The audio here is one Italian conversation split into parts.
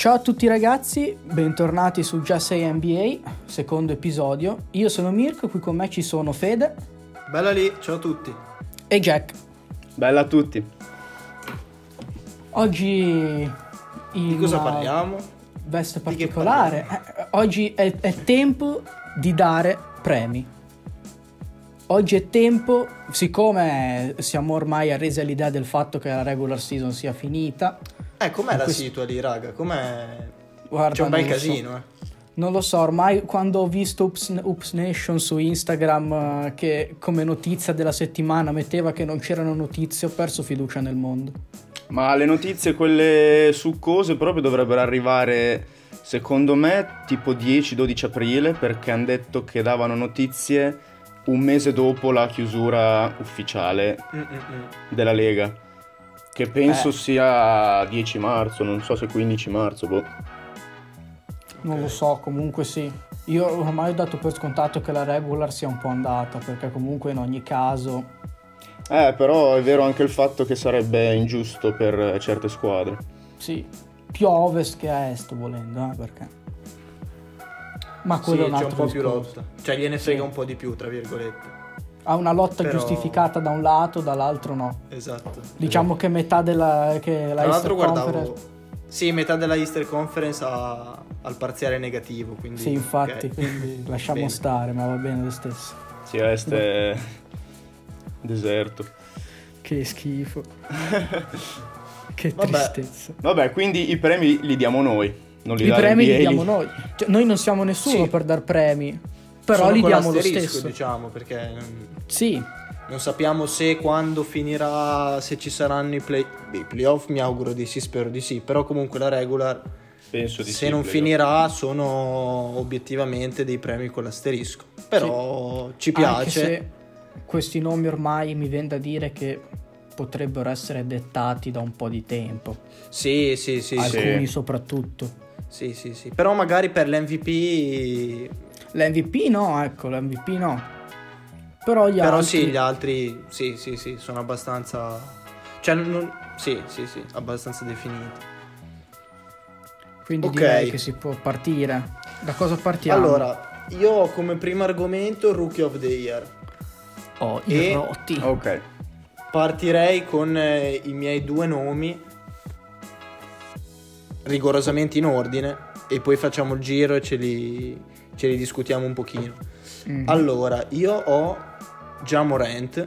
Ciao a tutti ragazzi, bentornati su Just Say NBA, secondo episodio. Io sono Mirko, qui con me ci sono Fede Bella lì, ciao a tutti. e Jack. Bella a tutti. Oggi Di cosa parliamo? veste particolare. Eh, oggi è, è tempo di dare premi. Oggi è tempo, siccome siamo ormai arresi all'idea del fatto che la regular season sia finita, Eh, com'è la Questo- situa lì, raga? Com'è... guarda, C'è un bel non lo so. casino, eh. Non lo so, ormai quando ho visto Ups, Ups Nation su Instagram eh, che come notizia della settimana metteva che non c'erano notizie, ho perso fiducia nel mondo. Ma le notizie, quelle succose, proprio dovrebbero arrivare, secondo me, tipo 10-12 aprile, perché hanno detto che davano notizie un mese dopo la chiusura ufficiale Mm-mm-mm. della Lega. Che penso Eh. sia 10 marzo, non so se 15 marzo, boh. Non Ok. lo so, comunque sì. Io ormai ho dato per scontato che la regular sia un po' andata, perché comunque in ogni caso... Eh, però è vero anche il fatto che sarebbe ingiusto per certe squadre. Sì, più a ovest che a est volendo, eh, perché... Ma Sì, quello è un c'è un altro po' più discorso. lotta. Cioè, gliene frega Sì. un po' di più, tra virgolette. Ha una lotta Però- giustificata da un lato, dall'altro no. Esatto. Diciamo che metà della... che la Tra l'altro Eastern guardavo... Conference... Sì, metà della Easter Conference ha... al parziale negativo, quindi... Sì, infatti, ok. quindi lasciamo Bene. stare, ma va bene lo stesso. Sì, a est è deserto. Che schifo. che Vabbè. tristezza. Vabbè, quindi i premi li diamo noi. Non li I premi li diamo noi. Cioè, noi non siamo nessuno Sì. per dar premi, però Sono li diamo lo l'asterisco, stesso. diciamo, perché... non- Sì, Non sappiamo se quando finirà, se ci saranno i, play, i playoff, mi auguro di sì, spero di sì, però comunque la regular, Penso di se sì, non playoff. finirà, sono obiettivamente dei premi con l'asterisco. Però ci anche piace. se questi nomi ormai mi viene da dire che potrebbero essere dettati da un po' di tempo, Sì, sì, sì, sì, alcuni soprattutto. sì, sì, sì. Però magari per l'MVP, L'MVP no, ecco, l'MVP no. Però gli però altri sì, gli altri, sì, sì, sì, sono abbastanza... Cioè, non- sì, sì, sì, abbastanza definiti. quindi Ok. direi che si può partire. Da cosa partiamo? Allora, io ho come primo argomento Rookie of the Year. oh, i e- rotti. Ok. Partirei con eh, i miei due nomi rigorosamente in ordine e poi facciamo il giro e ce li, ce li discutiamo un pochino. Mm. Allora, io ho già Morant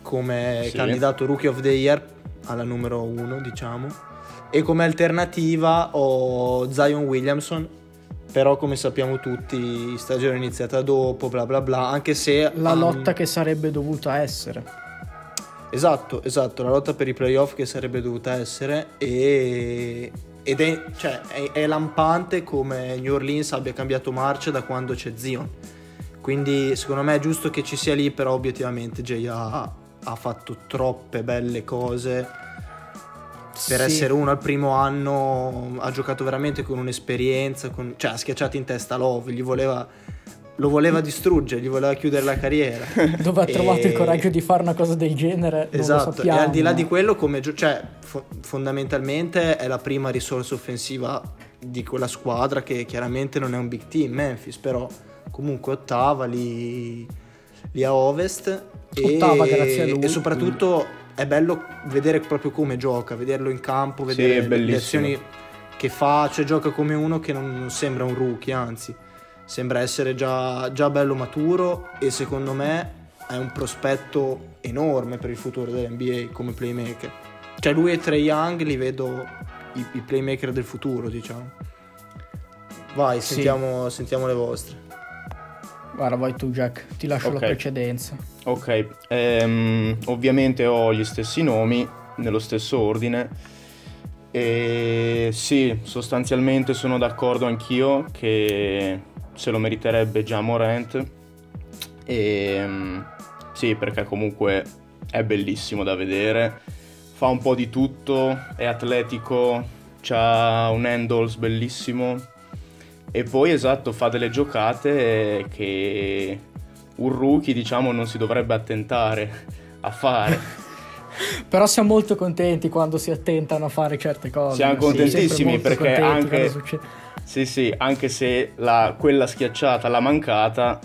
come Sì. candidato Rookie of the Year alla numero uno, diciamo, e come alternativa ho Zion Williamson, però come sappiamo tutti stagione iniziata dopo, bla bla bla, anche se... La un- lotta che sarebbe dovuta essere. Esatto, esatto, la lotta per i playoff che sarebbe dovuta essere e, ed è, cioè, è, è lampante come New Orleans abbia cambiato marcia da quando c'è Zion. Quindi secondo me è giusto che ci sia lì, però obiettivamente Jay ha, ha fatto troppe belle cose. Per Sì. essere uno al primo anno ha giocato veramente con un'esperienza, con- cioè ha schiacciato in testa Love, gli voleva, lo voleva distruggere, gli voleva chiudere la carriera. Dove ha trovato il E- coraggio di fare una cosa del genere? Non Esatto, lo e al di là di quello, come gio- cioè, fo- fondamentalmente è la prima risorsa offensiva di quella squadra che chiaramente non è un big team, Memphis, però comunque ottava lì, lì a ovest. e- Ottava grazie a lui. E soprattutto è bello vedere proprio come gioca, vederlo in campo, Sì, vedere è le azioni che fa, cioè gioca come uno che non, non sembra un rookie, anzi, sembra essere già, già bello maturo e secondo me è un prospetto enorme per il futuro dell'NBA come playmaker. Cioè lui e Trey Young li vedo i, i playmaker del futuro, diciamo. Vai, Sì. sentiamo, sentiamo le vostre. Guarda, vai tu Jack, ti lascio la Ok. precedenza. Ok, ehm, ovviamente ho gli stessi nomi, nello stesso ordine. E sì, sostanzialmente sono d'accordo anch'io che se lo meriterebbe già Morant. E mm, sì, perché comunque è bellissimo da vedere. Fa un po' di tutto, è atletico, ha un handles bellissimo. E poi esatto, fa delle giocate che un rookie, diciamo, non si dovrebbe attentare a fare. Però siamo molto contenti quando si attentano a fare certe cose. Siamo contentissimi perché anche, succede... sì, sì, anche se la, quella schiacciata, la mancata,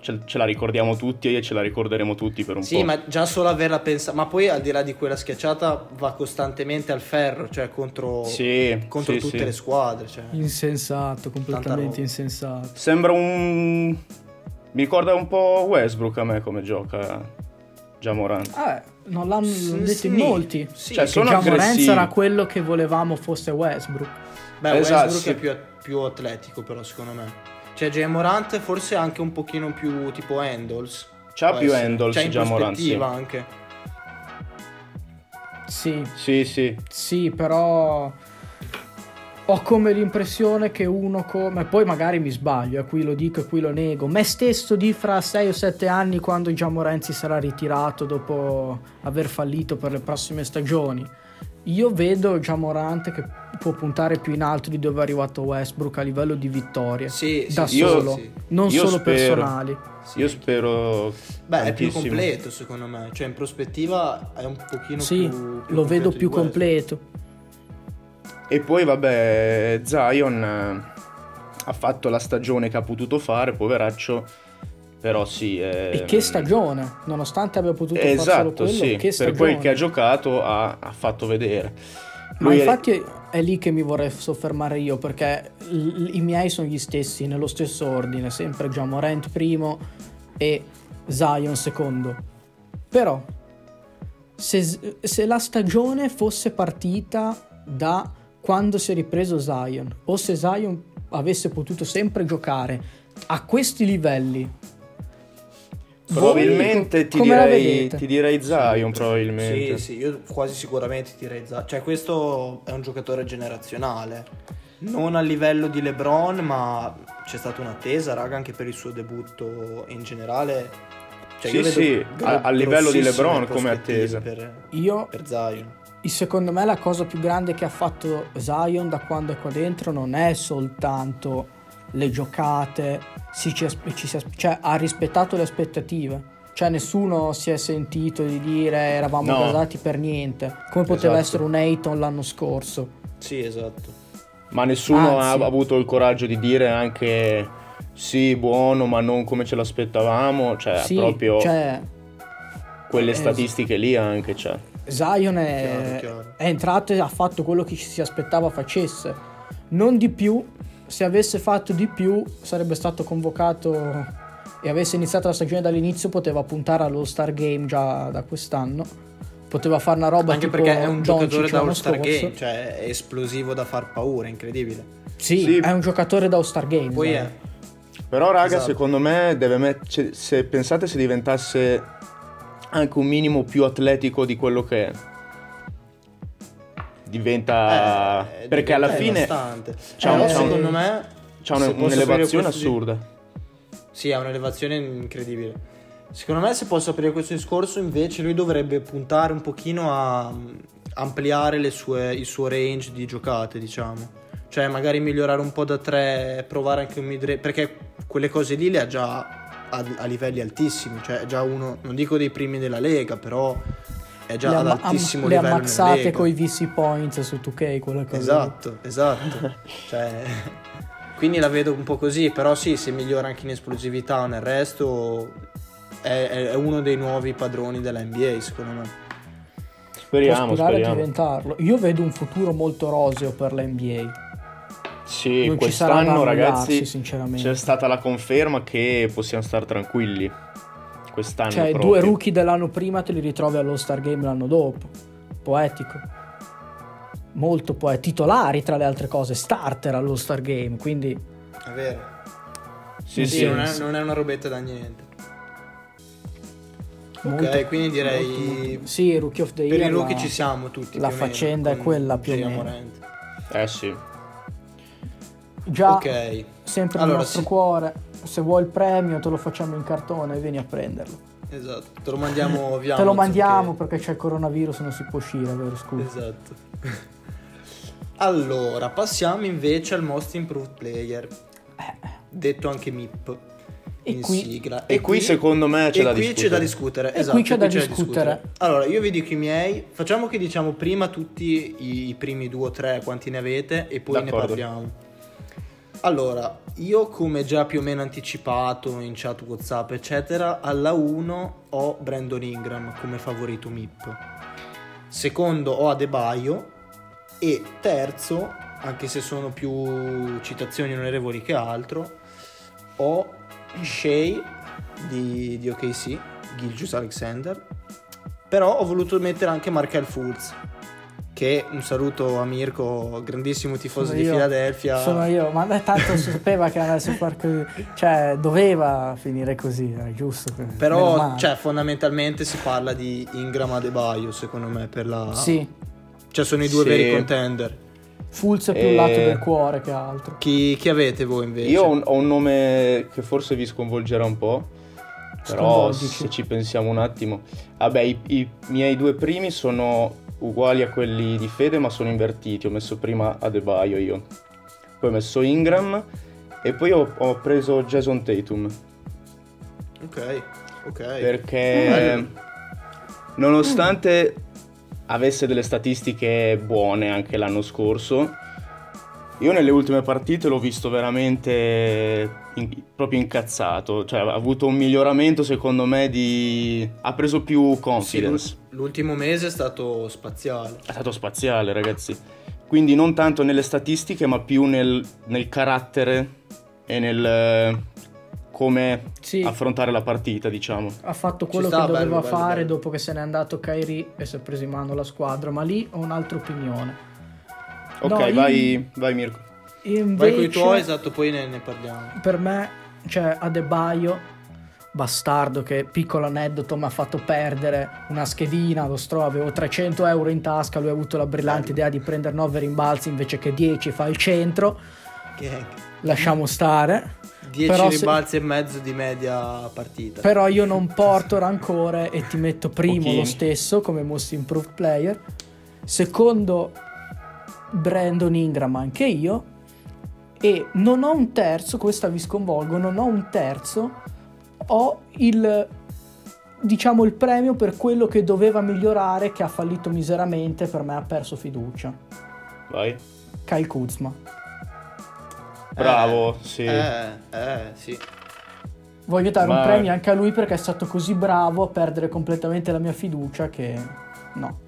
ce, ce, la ricordiamo tutti e ce la ricorderemo tutti per un sì, po'. Sì, ma già solo averla pensata, ma poi al di là di quella schiacciata va costantemente al ferro, cioè contro, sì, contro sì, tutte sì. le squadre. Cioè. Insensato, completamente insensato. Sembra un... mi ricorda un po' Westbrook a me come gioca già Morant. Ah, non l'hanno Sì, detto sì. in molti. Sì, Cioè, sono già Morant sarà quello che volevamo fosse Westbrook. Beh, Esatto, Westbrook sì. è più, più atletico però secondo me. Cioè J. Morant forse anche un pochino più tipo Handles. C'ha più essere. handles Cioè in già Morant, sì. anche. Sì, Sì, sì. sì, però ho come l'impressione che uno come poi magari mi sbaglio, e qui lo dico e qui lo nego. Me stesso di fra 6 o 7 anni quando già Morenzi sarà ritirato dopo aver fallito per le prossime stagioni. Io vedo già Morant che può puntare più in alto di dove è arrivato Westbrook a livello di vittorie. Sì, sì, da sì, io- solo, sì. non io solo spero. personali. Sì. Io spero Beh, è più tantissimo. completo secondo me. Cioè in prospettiva è un pochino Sì, più, più lo vedo più completo. E poi vabbè, Zion eh, ha fatto la stagione che ha potuto fare, poveraccio, però sì. eh, E che stagione, nonostante abbia potuto fare solo Esatto, quello, sì, che per quel che ha giocato ha, ha fatto vedere. Ma Lui è- infatti è lì che mi vorrei soffermare io, perché l- i miei sono gli stessi, nello stesso ordine, sempre già Morant primo e Zion secondo. Però, se, se la stagione fosse partita da quando si è ripreso Zion, o se Zion avesse potuto sempre giocare a questi livelli, Probabilmente ti direi, ti direi Zion, probabilmente. Sì, sì, io quasi sicuramente direi Zion. Cioè questo è un giocatore generazionale. Non a livello di LeBron, ma c'è stata un'attesa, raga, anche per il suo debutto in generale. Cioè, Sì, io vedo sì, a- a livello di LeBron come attesa. Per, Io per Zion. Secondo me la cosa più grande che ha fatto Zion da quando è qua dentro non è soltanto le giocate, si ci ci cioè ha rispettato le aspettative. Cioè nessuno si è sentito di dire eravamo No. gasati per niente, come poteva Esatto. essere un Ayton l'anno scorso. Sì, esatto. Ma nessuno Anzi. ha avuto il coraggio di dire anche sì, buono, ma non come ce l'aspettavamo. Cioè, sì, proprio cioè quelle statistiche lì anche. Cioè. Zion è, Chiaro, chiaro. è entrato e ha fatto quello che ci si aspettava facesse. Non di più, se avesse fatto di più sarebbe stato convocato e avesse iniziato la stagione dall'inizio poteva puntare all'All Star Game già da quest'anno. Poteva fare una roba Anche tipo perché è un giocatore da All-Star scorso. Game, cioè è esplosivo da far paura, incredibile. Sì, Sì. è un giocatore da All Star Game. Poi è Però, raga, Esatto. secondo me deve met- se pensate se diventasse anche un minimo più atletico di quello che è. Diventa. eh, perché alla diventa fine devastante. c'ha un- secondo me c'ha un- un'elevazione questo di- assurda. Sì, ha un'elevazione incredibile. Secondo me se posso aprire questo discorso invece lui dovrebbe puntare un pochino a mm, ampliare le sue- il suo range di giocate, diciamo. Cioè magari migliorare un po' da tre, provare anche un mid range, perché quelle cose lì le ha già a, a livelli altissimi, cioè è già uno, non dico dei primi della Lega, però è già le, ad amma- altissimo am- le livello nella ammazzate con i VC points su 2K, quelle cose. lì. Esatto, esatto. cioè, quindi la vedo un po' così, però sì, se migliora anche in esplosività o nel resto è, è- uno dei nuovi padroni della NBA, secondo me. Può Speriamo, speriamo. diventarlo. Io vedo un futuro molto roseo per la NBA. Sì, non quest'anno, ragazzi, sinceramente. c'è stata la conferma che possiamo stare tranquilli. Quest'anno Cioè, proprio. due rookie dell'anno prima te li ritrovi allo Star Game l'anno dopo. Poetico. Molto poetico. Titolari, tra le altre cose, starter allo Star Game. Quindi, È vero. Sì, Sì, sì. non, è, non è una robetta da niente. molto, ok, quindi direi molto, molto- Sì, Rookie of the per Year. i rookie la- ci siamo tutti. la o meno, faccenda è quella più o meno. Eh sì. Già, Ok. sempre Allora, nel nostro sì. cuore. Se vuoi il premio, te lo facciamo in cartone e vieni a prenderlo. Esatto, te lo mandiamo via. te lo mandiamo che- perché c'è il coronavirus, non si può uscire, vero? Scusa. Esatto. Allora, passiamo invece al Most Improved Player, detto anche MIP. E in qui- sigla. E qui secondo me c'è e da qui discutere. c'è da discutere. E esatto, qui c'è da discutere. Allora, io vi dico i miei. Facciamo che diciamo prima tutti i, i primi due o tre, quanti ne avete, e poi ne D'accordo. parliamo. Allora, io come già più o meno anticipato in chat WhatsApp, eccetera, alla 1 ho Brandon Ingram come favorito MIP. Secondo ho Adebayo. E terzo, anche se sono più citazioni onorevoli che altro, ho Shea di, di OKC, Gilgius Alexander, però ho voluto mettere anche Markel Fultz, che un saluto a Mirko, grandissimo tifoso Sono di io. Philadelphia. Sono io, ma tanto si sapeva che andesse a far così. Cioè, doveva finire così, è giusto. Però, cioè, fondamentalmente si parla di Ingram Adebayo, secondo me, per la... Sì, Cioè, sono i due Sì. veri contender. Fulz è più Eh, il lato del cuore che altro. Chi, chi avete voi invece? Io ho un, ho un nome che forse vi sconvolgerà un po', però se ci pensiamo un attimo. Vabbè, i, i miei due primi sono uguali a quelli di Fede, ma sono invertiti. Ho messo prima Adebayo io, poi ho messo Ingram e poi ho, ho preso Jason Tatum. Ok, ok. Perché Bello. nonostante avesse delle statistiche buone anche l'anno scorso, io nelle ultime partite l'ho visto veramente in- proprio incazzato, cioè ha avuto un miglioramento secondo me di... ha preso più Sì, confidence, l'ul- l'ultimo mese è stato spaziale. è stato spaziale ragazzi, quindi non tanto nelle statistiche ma più nel, nel carattere e nel eh, come Sì. affrontare la partita diciamo. Ha fatto quello sta, che doveva bello, bello, fare bello. dopo che se n'è andato Kyrie e si è preso in mano la squadra, ma lì ho un'altra opinione. Ok, No, vai, vai Mirko. Invece, Vai con i tuoi, esatto, poi ne, ne parliamo. per me c'è Adebayo, bastardo che piccolo aneddoto mi ha fatto perdere una schedina, lo stro, avevo 300 euro in tasca, lui ha avuto la brillante idea di prendere 9 rimbalzi invece che 10, fa il centro, Gang. lasciamo stare. 10 Però se- rimbalzi e mezzo di media partita. Però io non porto rancore e ti metto primo Pochini. lo stesso come most improved player. Secondo Brandon Ingram anche io. E non ho un terzo, questa vi sconvolgo, non ho un terzo. Ho il diciamo il premio per quello che doveva migliorare che ha fallito miseramente, per me ha perso fiducia. Vai. Kyle Kuzma. Bravo, Eh, sì. Eh, eh, sì. Voglio dare un Ma- premio anche a lui perché è stato così bravo a perdere completamente la mia fiducia che no.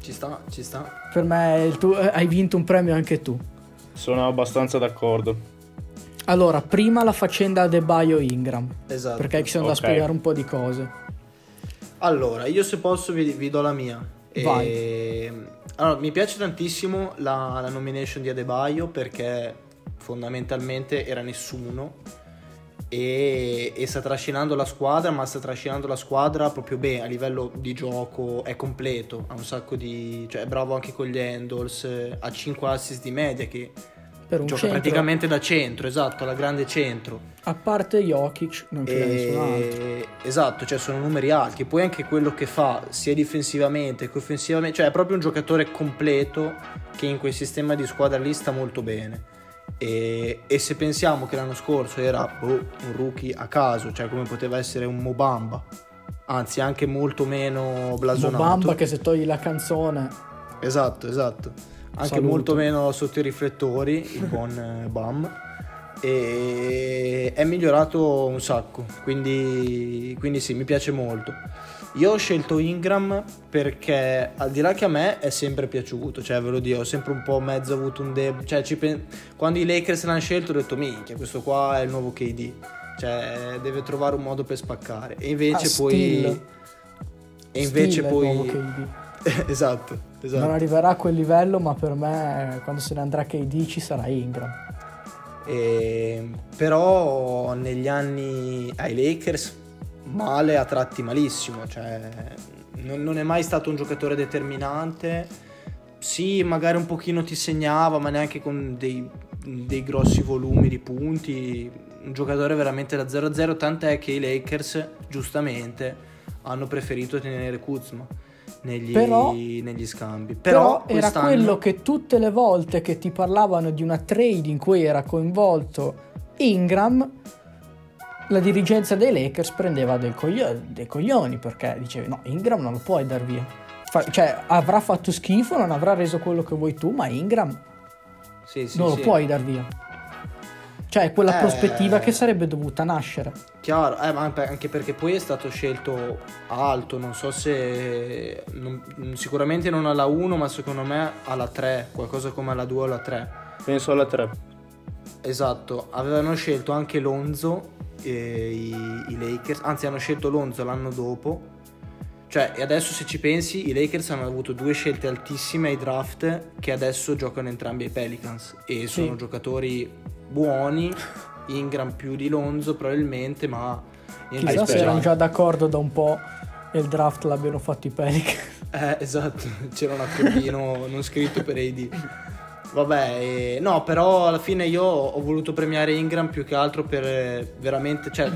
Ci sta, ci sta. Per me il tuo- hai vinto un premio anche tu. Sono abbastanza d'accordo. Allora, prima la faccenda De Baio Ingram, Esatto. perché ci sono da Ok. spiegare un po' di cose. Allora, io se posso vi, vi do la mia. Vai. E- Allora, mi piace tantissimo la, la nomination di Adebayo perché fondamentalmente era nessuno e, e sta trascinando la squadra, ma sta trascinando la squadra proprio bene a livello di gioco, è completo, ha un sacco di... cioè è bravo anche con gli handles, ha 5 assist di media che Per un gioca centro, praticamente da centro, esatto, alla grande centro. a parte Jokic, non c'è nessun altro. E- Esatto, cioè sono numeri alti. Poi anche quello che fa sia difensivamente che offensivamente, cioè è proprio un giocatore completo che in quel sistema di squadra lì sta molto bene. E, e se pensiamo che l'anno scorso era boh, un rookie a caso, cioè come poteva essere un Mobamba, anzi anche molto meno blasonato. Bamba che se togli la canzone Esatto, esatto. Anche Saluto. molto meno sotto i riflettori, il buon eh, Bam. E è migliorato un sacco, quindi, quindi sì, mi piace molto. Io ho scelto Ingram perché al di là che a me è sempre piaciuto, cioè ve lo dico, ho sempre un po' mezzo avuto un debole, cioè ci pen- quando i Lakers l'hanno scelto ho detto minchia, questo qua è il nuovo KD, cioè deve trovare un modo per spaccare. E invece Ah, poi... Steel. E invece Stile il poi... nuovo KD. esatto, esatto. Non arriverà a quel livello, ma per me quando se ne andrà KD ci sarà Ingram. E- però negli anni ai Lakers male a tratti malissimo, cioè non, non è mai stato un giocatore determinante. Sì, magari un pochino ti segnava, ma neanche con dei, dei grossi volumi di punti. Un giocatore veramente da 0-0, tant'è che i Lakers giustamente hanno preferito tenere Kuzma negli, Però- negli scambi. Però, Però, era quello che tutte le volte che ti parlavano di una trade in cui era coinvolto Ingram, la dirigenza dei Lakers prendeva del coglio- dei coglioni perché dicevi no, Ingram non lo puoi dar via. Fa- cioè, avrà fatto schifo, non avrà reso quello che vuoi tu, ma Ingram Sì, sì, non sì. lo puoi dar via. Cioè, è quella Eh. prospettiva che sarebbe dovuta nascere. Chiaro, eh, ma anche- anche perché poi è stato scelto alto, non so se... non- sicuramente non alla 1, ma secondo me alla 3, qualcosa come alla 2 o alla 3. Penso alla 3. Esatto, avevano scelto anche Lonzo eh, i, i Lakers, anzi hanno scelto Lonzo l'anno dopo. Cioè, e adesso se ci pensi, i Lakers hanno avuto due scelte altissime ai draft che adesso giocano entrambi ai Pelicans e sono Sì. giocatori buoni, Ingram più di Lonzo probabilmente, ma... Chissà se erano già d'accordo da un po' e il draft l'abbiano fatto i Pelican. Eh, esatto, c'era un accordino non scritto per AD. Vabbè, eh, no, però alla fine io ho voluto premiare Ingram più che altro per eh, veramente, cioè,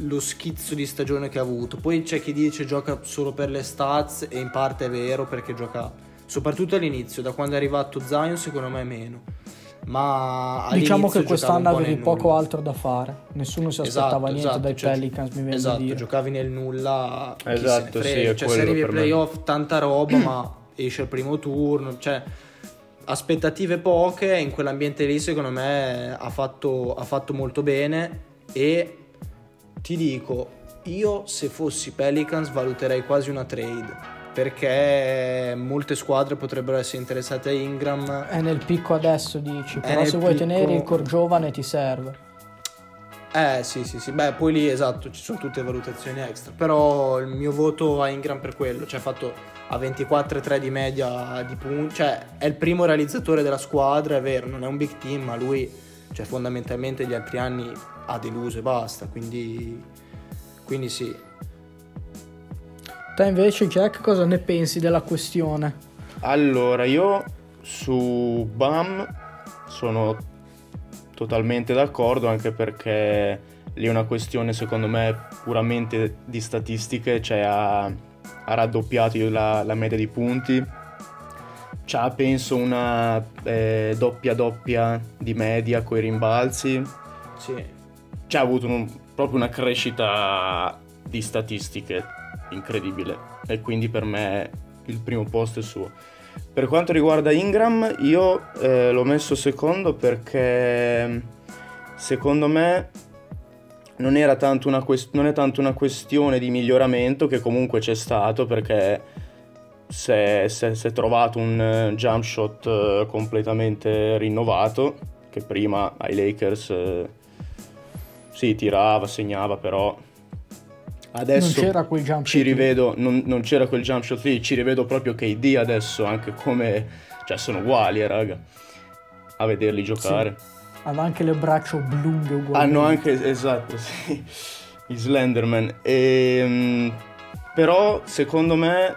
lo schizzo di stagione che ha avuto. Poi c'è chi dice gioca solo per le stats e in parte è vero perché gioca soprattutto all'inizio, da quando è arrivato Zion secondo me meno. Ma Diciamo che quest'anno po' avevi poco nulla. altro da fare. Nessuno si aspettava Esatto, niente esatto, dai cioè, Pelicans, mi viene esatto, dire. giocavi nel nulla. Esatto, se ne sì, frega. è Cioè, se arrivi ai per me. playoff, tanta roba, ma esce al primo turno. Cioè, aspettative poche. In quell'ambiente lì, secondo me, ha fatto, ha fatto molto bene. E ti dico, io se fossi Pelicans valuterei quasi una trade. Perché molte squadre potrebbero essere interessate a Ingram. È nel picco adesso, dici. Però se vuoi picco- tenere il core giovane ti serve. Eh sì sì sì, beh poi lì esatto ci sono tutte valutazioni extra, però il mio voto a Ingram per quello, cioè ha fatto a 24,3 di media di punti, cioè è il primo realizzatore della squadra, è vero, non è un big team, ma lui cioè, fondamentalmente gli altri anni ha deluso e basta, quindi, quindi sì. Te invece, Jack, cosa ne pensi della questione? Allora, io su BAM sono totalmente d'accordo anche perché lì è una questione secondo me puramente di statistiche, cioè ha, ha raddoppiato la, la media di punti, c'ha penso una eh, doppia doppia di media coi rimbalzi, Sì, c'ha avuto un- proprio una crescita di statistiche incredibile. E quindi per me il primo posto è suo. Per quanto riguarda Ingram, io eh, l'ho messo secondo perché secondo me non, era tanto una quest- non è tanto una questione di miglioramento che comunque c'è stato perché si è, si si trovato un eh, jump shot eh, completamente rinnovato che prima ai Lakers eh, sì tirava, segnava però adesso non c'era quel jump ci shot lì. rivedo, non, non c'era quel jump shot lì, ci rivedo proprio KD adesso anche come, cioè sono uguali eh, raga, a vederli giocare. Hanno anche le braccia oblunghe uguali. Hanno anche, esatto, sì, i Slenderman. Ehm, però secondo me,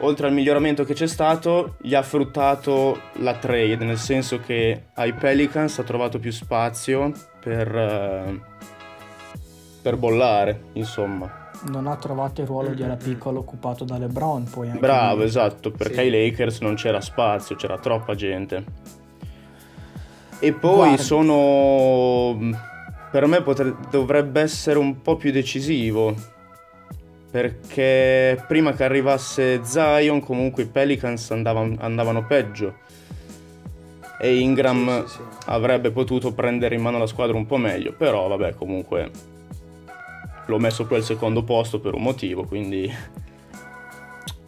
oltre al miglioramento che c'è stato, gli ha fruttato la trade, nel senso che ai Pelicans ha trovato più spazio per, eh, per bollare, insomma. Non ha trovato il ruolo di alla piccola occupato da LeBron. Poi anche Bravo, lui. esatto, perché Sì. ai Lakers non c'era spazio, c'era troppa gente. E poi Guarda. sono... Per me potre- dovrebbe essere un po' più decisivo. Perché prima che arrivasse Zion, comunque i Pelicans andavan- andavano peggio. E Ingram Sì, sì, sì. avrebbe potuto prendere in mano la squadra un po' meglio. Però, vabbè, comunque l'ho messo poi al secondo posto per un motivo, quindi...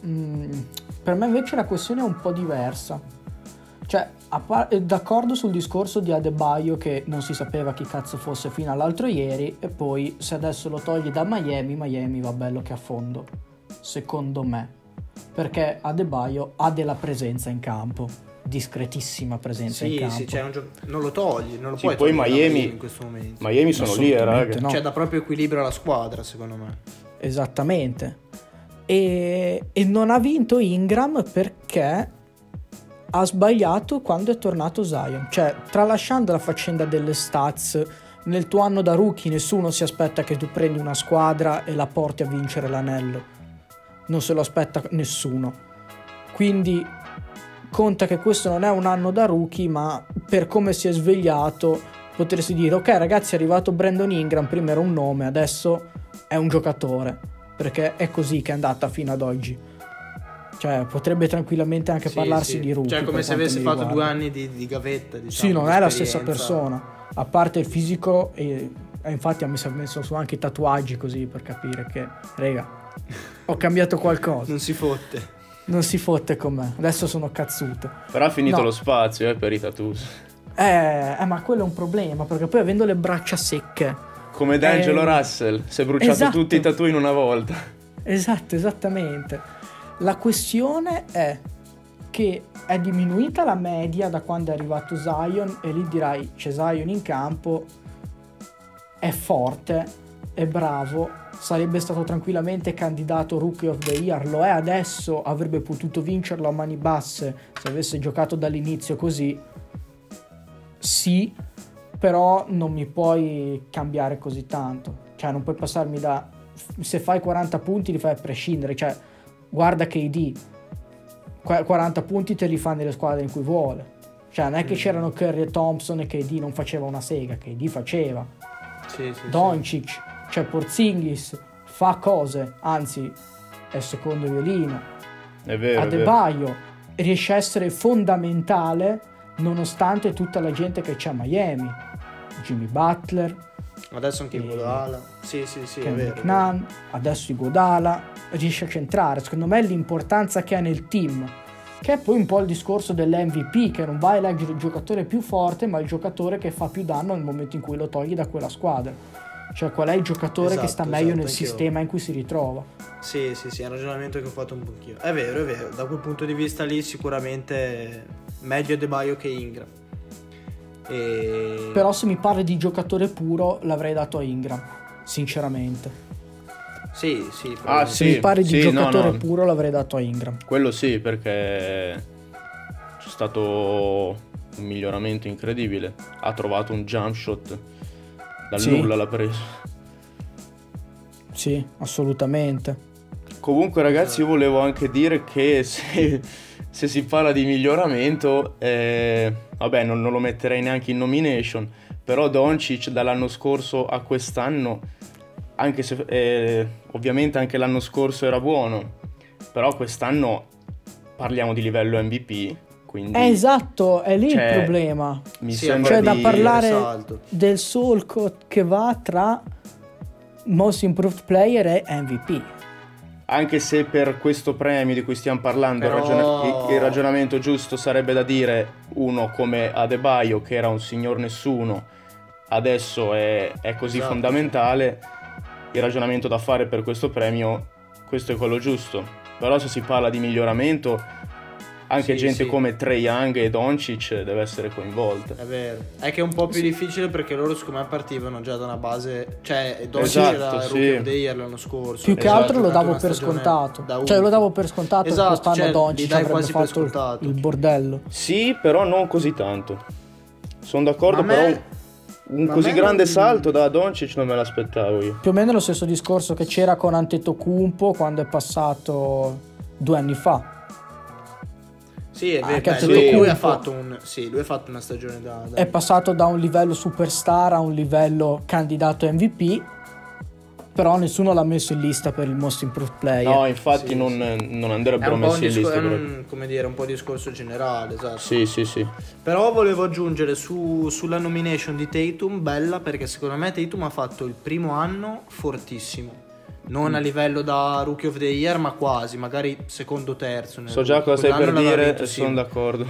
Mm, per me invece la questione è un po' diversa. Cioè, par- eh, d'accordo sul discorso di Adebayo che non si sapeva chi cazzo fosse fino all'altro ieri e poi se adesso lo togli da Miami, Miami va bello che a fondo. Secondo me. Perché Adebayo ha della presenza in campo. Discretissima presenza in Sì, campo. sì, cioè, non, gio- non lo togli, non lo Sì, puoi poi Miami- in questo momento. Miami sono lì, eh, raga. no. Cioè, dà proprio equilibrio alla squadra, secondo me. Esattamente. E, e non ha vinto Ingram perché ha sbagliato quando è tornato Zion. Cioè, tralasciando la faccenda delle stats, nel tuo anno da rookie nessuno si aspetta che tu prendi una squadra e la porti a vincere l'anello. Non se lo aspetta nessuno. Quindi conta che questo non è un anno da rookie, ma per come si è svegliato potresti dire ok ragazzi è arrivato Brandon Ingram, prima era un nome, adesso è un giocatore, perché è così che è andata fino ad oggi. Cioè, potrebbe tranquillamente anche Sì, parlarsi sì. di rookie. Cioè, come se avesse mi fatto due anni di, di gavetta. Diciamo, Sì, non è la stessa persona. A parte il fisico, e, e infatti messo, ha messo su anche i tatuaggi così per capire che, rega, ho cambiato qualcosa. Non si fotte. Non si fotte con me. Adesso sono cazzuto. Però ha finito No. lo spazio eh, per i tattoos. Eh, eh, ma quello è un problema perché poi avendo le braccia secche. Come D'Angelo Eh, Russell, si è bruciato esatto. tutti i tattoo in una volta. Esatto, esattamente. La questione è che è diminuita la media da quando è arrivato Zion e lì dirai c'è Zion in campo, è forte, è bravo, sarebbe stato tranquillamente candidato Rookie of the Year, lo è adesso, avrebbe potuto vincerlo a mani basse se avesse giocato dall'inizio così. Sì, però non mi puoi cambiare così tanto. Cioè, non puoi passarmi da. Se fai 40 punti, li fai a prescindere. Cioè, guarda KD. Qu- 40 punti te li fa nelle squadre in cui vuole. Cioè, non è che c'erano Curry e Thompson e KD non faceva una sega. KD faceva. Sì, sì, Doncic, cioè Porzingis, fa cose. Anzi, è secondo violino. È vero, è vero. Adebayo riesce a essere fondamentale nonostante tutta la gente che c'è a Miami. Jimmy Butler. Adesso anche Iguodala. Sì, sì, sì, è vero. Nunn, adesso Iguodala, riesce a centrare. Secondo me l'importanza che ha nel team, che è poi un po' il discorso dell'MVP, che non va a eleggere il giocatore più forte, ma il giocatore che fa più danno nel momento in cui lo togli da quella squadra. Cioè qual è il giocatore che Esatto, sta meglio esatto, nel anch'io. sistema in cui si ritrova. Sì, sì, sì, è un ragionamento che ho fatto un pochino. È vero, è vero. Da quel punto di vista lì sicuramente meglio De Baio che Ingram. E... Però se mi parli di giocatore puro l'avrei dato a Ingram, sinceramente. Sì, sì. Ah, Se Sì, mi parli di sì, no, giocatore no. puro l'avrei dato a Ingram. Quello sì, perché c'è stato un miglioramento incredibile. Ha trovato un jump shot. Dal Sì. nulla l'ha preso. Sì, assolutamente. Comunque ragazzi io volevo anche dire che se, se si parla di miglioramento, eh, vabbè non, non lo metterei neanche in nomination, però Doncic dall'anno scorso a quest'anno, anche se eh, ovviamente anche l'anno scorso era buono, però quest'anno parliamo di livello MVP, quindi Eh, esatto, è lì Cioè, il problema. mi Sì, sembra Cioè, da parlare salto. del solco che va tra Most Improved Player e MVP. Anche se per questo premio di cui stiamo parlando il, Però- ragiona- il- il ragionamento giusto sarebbe da dire uno come Adebayo che era un signor nessuno, adesso è, è così Esatto. fondamentale, il ragionamento da fare per questo premio, questo è quello giusto. Però se si parla di miglioramento, anche Sì, gente sì. come Trey Young e Doncic deve essere coinvolta. È vero. È che è un po' più difficile perché loro secondo me partivano già da una base... Cioè, Doncic Esatto, era sì. Rookie of the Year l'anno scorso. Più che Esatto, altro lo davo per scontato. da Cioè, lo davo per scontato Esatto, quest'anno cioè, Doncic dai quasi per fatto il, scontato. il bordello. Sì, però non così tanto. Sono d'accordo, me- però un ma così grande non- salto da Doncic non me l'aspettavo io. Più o meno lo stesso discorso che c'era con Antetokounmpo quando è passato due anni fa. Sì, è Ah, vero. beh, lui, lui ha fatto un, sì, lui ha fatto una stagione da... da- È passato da un livello superstar a un livello candidato MVP. Però nessuno l'ha messo in lista per il Most Improved Player. No, infatti Sì, non, sì. non andrebbero messi in lista. è un- come dire, un po' discorso generale, esatto. Sì, sì, sì. Però volevo aggiungere su- sulla nomination di Tatum, bella perché secondo me Tatum ha fatto il primo anno fortissimo. Non a Mm. livello da Rookie of the Year, ma quasi, magari secondo terzo. nel So già cosa stai per dire vinto sono d'accordo.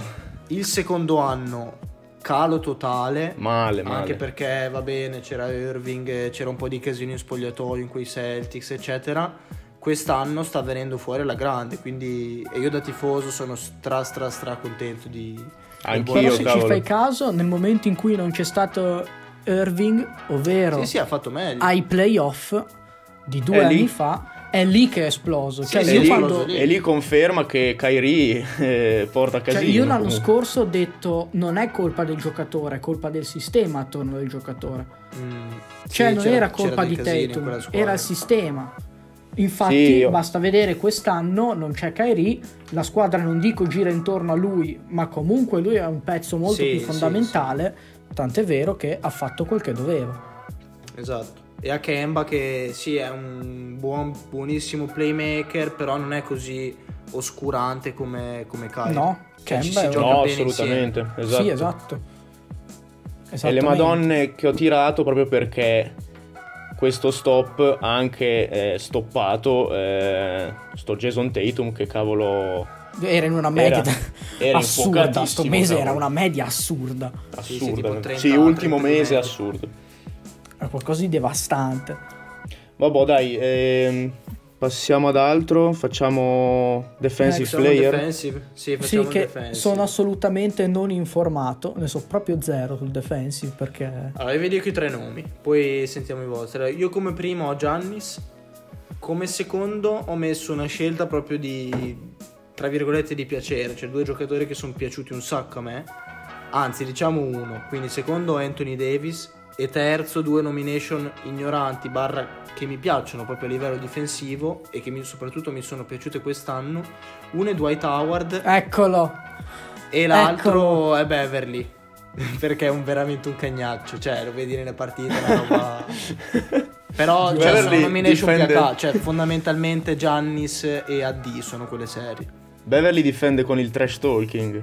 Il secondo anno, calo totale. Male, male. Anche perché va bene, c'era Irving, c'era un po' di casino in spogliatoio in quei Celtics, eccetera. Quest'anno sta venendo fuori alla grande, quindi e io da tifoso sono stra stra stra contento di Anch'io, Però se ci cavolo. fai caso, nel momento in cui non c'è stato Irving, ovvero Sì, sì, ha fatto meglio. ai playoff di due È lì. anni fa, è lì che è esploso. Sì, Cioè, e, lì, quando, lì. e lì conferma che Kyrie eh, porta cioè, casino. io l'anno comunque. scorso ho detto non è colpa del giocatore, è colpa del sistema attorno al giocatore. Mm, Cioè, sì, non era colpa di Tatum, era il sistema. Infatti, Sì, io- basta vedere quest'anno non c'è Kyrie, la squadra non dico gira intorno a lui, ma comunque lui è un pezzo molto Sì, più sì, fondamentale. Tant'è vero che ha fatto quel che doveva. Esatto. E a Kemba che sì è un buon, buonissimo playmaker, però non è così oscurante come, come Kyrie. No, Cioè, ci Kemba si è- gioca No, bene assolutamente. Esatto. Sì, esatto. E le madonne che ho tirato proprio perché questo stop ha anche eh, stoppato eh, sto Jason Tatum che cavolo Era in una media Era- era assurda. Sto mese era cavolo. una media assurda. Sì, sì, assurda. tipo 30, Sì, ultimo 30 di mese assurdo. Era qualcosa di devastante. Vabbè, dai, ehm, passiamo ad altro, facciamo defensive Facciamo player. defensive? Sì, Sì, facciamo che defensive. sono assolutamente non informato, ne so proprio zero sul defensive perché... Allora, vi dico i tre nomi, poi sentiamo i vostri. Io come primo ho Giannis, come secondo ho messo una scelta proprio di, tra virgolette, di piacere, cioè due giocatori che sono piaciuti un sacco a me, anzi diciamo uno, quindi secondo Anthony Davis e terzo due nomination ignoranti, barra che mi piacciono proprio a livello difensivo e che mi- soprattutto mi sono piaciute quest'anno, uno è Dwight Howard Eccolo! e l'altro è Beverly. Perché è un- veramente un cagnaccio, cioè lo vedi nelle partite, una roba... Però cioè, sono nomination difende- PH, cioè fondamentalmente Giannis e AD sono quelle serie. Beverly difende con il trash talking.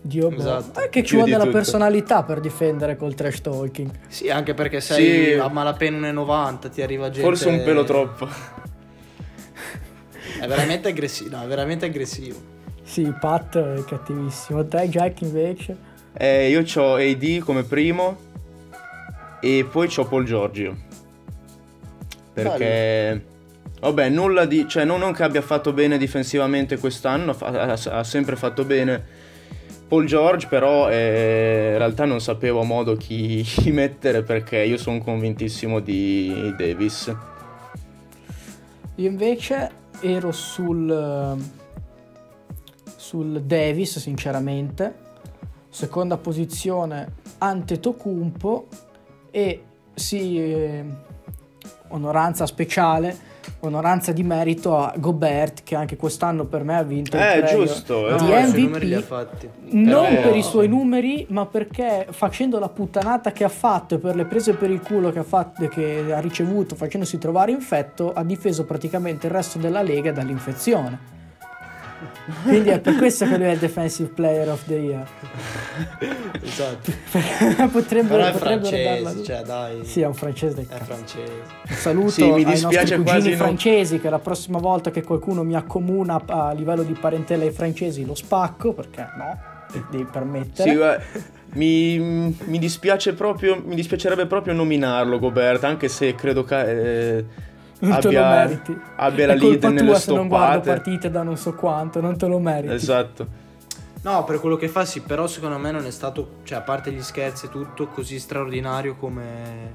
Dio Esatto. È che ci vuole della tutto. personalità per difendere col trash talking. Sì, anche perché sei Sì. a malapena 1,90, ti arriva gente... Forse un pelo troppo. È veramente aggressivo, no, è veramente aggressivo. Sì, Pat è cattivissimo. Te, Jack, invece? Eh, io ho AD come primo e poi ho Paul Giorgio. Perché, vabbè, nulla di... cioè non, non che abbia fatto bene difensivamente quest'anno, fa- ha, ha sempre fatto bene Paul George, però eh, in realtà non sapevo a modo chi, chi mettere perché io sono convintissimo di Davis. Io invece ero sul... eh, sul Davis, sinceramente. Seconda posizione Antetokounmpo e sì, eh, onoranza speciale, onoranza di merito a Gobert che anche quest'anno per me ha vinto il Eh, premio giusto, di eh. No, MVP. Non Però- per i suoi numeri, ma perché facendo la puttanata che ha fatto e per le prese per il culo che ha, fatto, che ha ricevuto facendosi trovare infetto, ha difeso praticamente il resto della lega dall'infezione. Quindi è per questo che lui è il Defensive Player of the Year. Esatto. potrebbero, Però è potrebbero francese, cioè dai. Sì, è un francese del È cazzo. francese. Un saluto Sì, mi ai nostri dispiace cugini quasi non- francesi che la prossima volta che qualcuno mi accomuna a livello di parentela ai francesi lo spacco, perché no, devi permettere. Sì, beh, mi, mi dispiace proprio, mi dispiacerebbe proprio nominarlo Gobert, anche se credo che... eh, non te lo abbia- meriti. abbia la È lead nelle tua se non guardo stoppate. partite da non so quanto, non te lo meriti. Esatto. No, per quello che fa sì, però secondo me non è stato, cioè a parte gli scherzi e tutto, così straordinario come,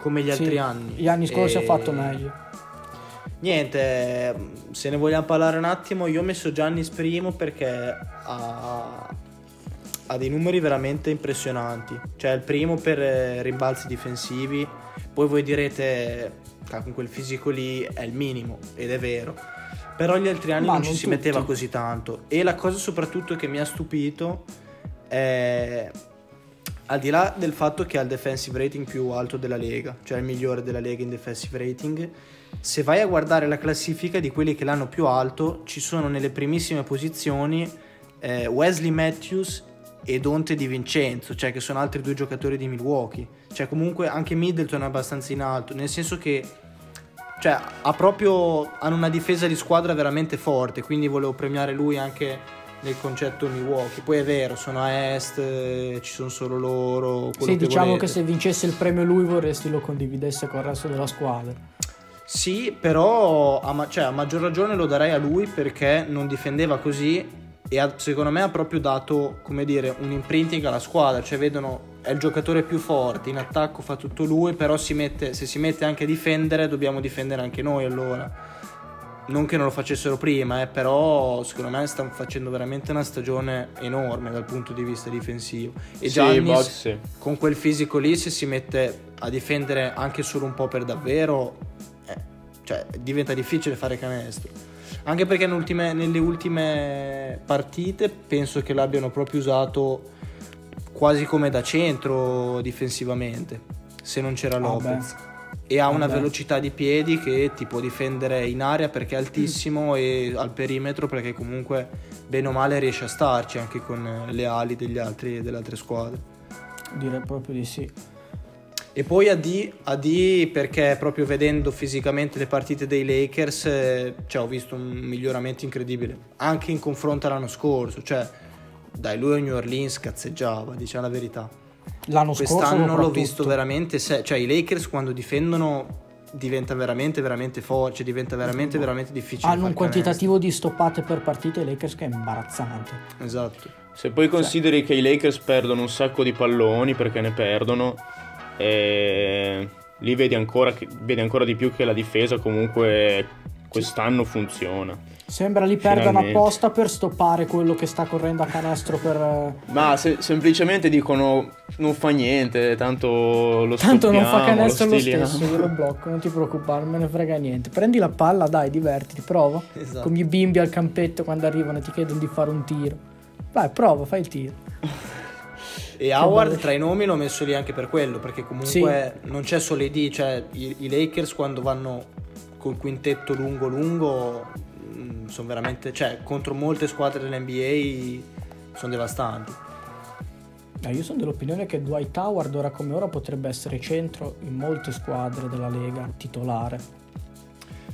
come gli Sì, altri anni. Gli anni scorsi E- ha fatto meglio. Niente, se ne vogliamo parlare un attimo, io ho messo Giannis primo perché ha, ha dei numeri veramente impressionanti. Cioè il primo per eh, rimbalzi difensivi, poi voi direte, "Ah, con quel fisico lì è il minimo, ed è vero. Però gli altri anni Ma non, ci si tutti. metteva così tanto. E la cosa soprattutto che mi ha stupito è al di là del fatto che ha il defensive rating più alto della Lega, cioè il migliore della Lega in defensive rating, se vai a guardare la classifica di quelli che l'hanno più alto, ci sono nelle primissime posizioni eh, Wesley Matthews e Dante Di Vincenzo, cioè che sono altri due giocatori di Milwaukee. Cioè comunque anche Middleton è abbastanza in alto, nel senso che cioè, ha proprio, hanno una difesa di squadra veramente forte, quindi volevo premiare lui anche nel concetto Milwaukee. Poi è vero, sono a est, eh, ci sono solo loro. Sì, diciamo volete. che se vincesse il premio lui vorresti lo condividesse con il resto della squadra. Sì, però a, ma- cioè, a maggior ragione lo darei a lui perché non difendeva così e ha- secondo me ha proprio dato, come dire, un imprinting alla squadra, cioè vedono è il giocatore più forte, in attacco fa tutto lui, però si mette, se si mette anche a difendere dobbiamo difendere anche noi allora. Non che non lo facessero prima, eh, però secondo me stanno facendo veramente una stagione enorme dal punto di vista difensivo. E Sì, Giannis Box, sì. con quel fisico lì se si mette a difendere anche solo un po' per davvero eh, cioè diventa difficile fare canestro anche perché nelle ultime, nelle ultime partite penso che l'abbiano proprio usato quasi come da centro difensivamente, se non c'era Ah, Lopez. e ha una Vabbè. velocità di piedi che ti può difendere in aria perché è altissimo e al perimetro perché comunque bene o male riesce a starci anche con le ali degli altri, delle altre squadre. Direi proprio di sì. E poi AD, AD perché proprio vedendo fisicamente le partite dei Lakers eh, cioè, ho visto un miglioramento incredibile, anche in confronto all'anno scorso, cioè dai lui a New Orleans cazzeggiava, diciamo la verità. L'anno scorso Quest'anno l'ho visto veramente, se- cioè i Lakers quando difendono diventa veramente veramente forte, cioè diventa veramente veramente difficile. Hanno un quantitativo di stoppate per partita i Lakers che è imbarazzante. Esatto. Se poi consideri che i Lakers perdono un sacco di palloni perché ne perdono, e lì vedi ancora, che- vedi ancora di più che la difesa comunque quest'anno funziona. Sembra li perdano apposta per stoppare quello che sta correndo a canestro per... eh, Ma se- semplicemente dicono non fa niente, tanto lo Tanto non fa canestro lo stiliamo. stesso, io lo blocco, non ti preoccupare, non me ne frega niente. Prendi la palla, dai, divertiti, prova. Esatto. Come i bimbi al campetto quando arrivano e ti chiedono di fare un tiro. Vai, prova, fai il tiro. E Howard tra i nomi l'ho messo lì anche per quello, perché comunque non c'è solo AD, cioè i, i Lakers quando vanno col quintetto lungo lungo sono veramente, cioè contro molte squadre dell'NBA sono devastanti. Eh, io sono dell'opinione che Dwight Howard ora come ora potrebbe essere centro in molte squadre della Lega, titolare.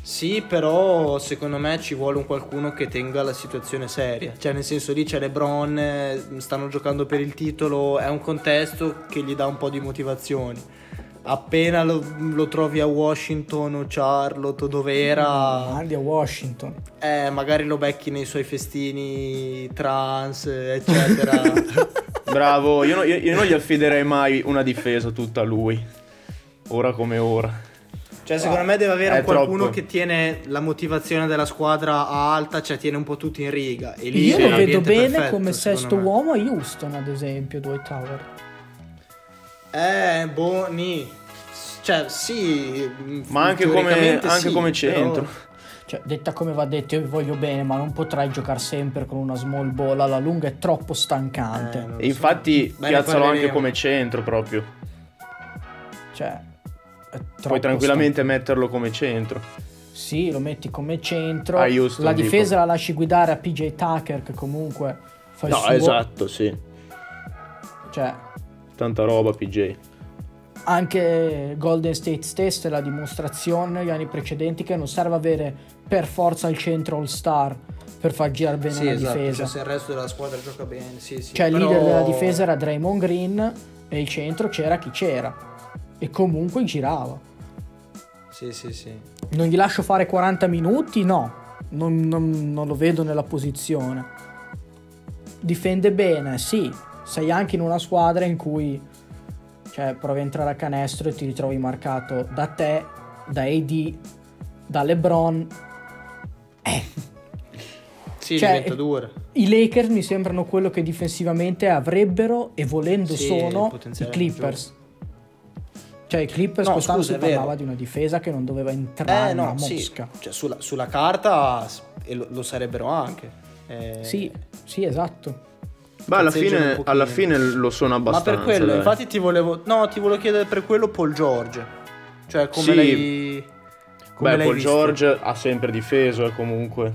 Sì, però secondo me ci vuole un qualcuno che tenga la situazione seria. Cioè, nel senso lì c'è LeBron, eh, stanno giocando per il titolo, è un contesto che gli dà un po' di motivazioni. Appena lo, lo trovi a Washington o Charlotte o dove era, Andi a Washington. eh, magari lo becchi nei suoi festini trans, eccetera. Bravo, io, no- io- io non gli affiderei mai una difesa tutta a lui, ora come ora. Cioè, secondo me deve avere qualcuno troppo. che tiene la motivazione della squadra alta, cioè tiene un po' tutti in riga. E lì Io lo vedo bene perfetto, come sesto me. uomo a Houston, ad esempio, Dwight Howard. Eh, boh, ni. Cioè, sì. Ma anche come, anche sì, come però- centro. Cioè, detta come va detto, io vi voglio bene, ma non potrai giocare sempre con una small ball alla lunga, è troppo stancante. Eh, E so. infatti piazzalo anche come centro proprio. Cioè, Puoi tranquillamente metterlo come centro. Sì, lo metti come centro. A Houston, la dico. difesa la lasci guidare a PJ Tucker, che comunque fa il No, suo. esatto, sì. Cioè, Tanta roba, PJ. anche Golden State stesso è la dimostrazione negli anni precedenti che non serve avere per forza il centro all star per far girare bene Sì, una esatto. difesa. Cioè, se il resto della squadra gioca bene, sì, sì. Cioè, il però- leader della difesa era Draymond Green e il centro c'era chi c'era. E comunque girava. Sì, sì, sì. Non gli lascio fare 40 minuti? No, non, non- non lo vedo nella posizione. Difende bene, sì. Sei anche in una squadra in cui cioè, provi a entrare a canestro e ti ritrovi marcato da te, da AD, da LeBron. Sì, Cioè, diventa dura. I Lakers mi sembrano quello che difensivamente avrebbero e volendo Sì, sono i Clippers. Cioè i Clippers No, scusa, parlava di una difesa che non doveva entrare Eh, no, sì. mosca. Cioè, sulla, sulla carta e lo, lo sarebbero anche. Eh, Sì, sì, esatto. Ma alla fine, alla fine lo sono Ma abbastanza. per quello, dai. infatti ti volevo... No, ti volevo chiedere per quello Paul George. Cioè, come Sì. l'hai... Come Beh, l'hai Paul visto? George ha sempre difeso eh, comunque.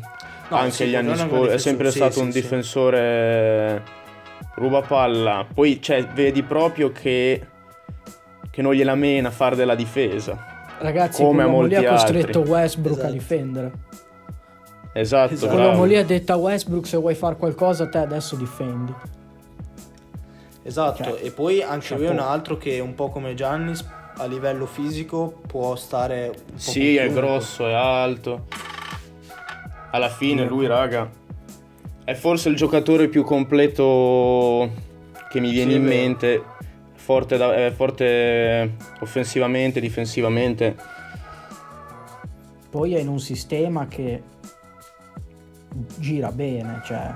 No, Anche sì, gli anni scorsi. È sempre sì, stato sì, un sì. difensore ruba palla. Poi cioè, vedi proprio che, che non gliela mena a fare della difesa. Ragazzi, Come a quell'uomo lì ha costretto altri. Westbrook a Esatto. difendere. Esatto, Esatto. Quell'uomo bravo. lì ha detto a Westbrook se vuoi fare qualcosa te adesso difendi. Esatto, Cioè, e poi anche lui è un altro che un po' come Giannis a livello fisico può stare un po' Sì, è grosso, è alto. Alla fine lui, raga, è forse il giocatore più completo che mi viene Sì, in mente. Forte, da- è forte offensivamente, difensivamente. Poi è in un sistema che gira bene, cioè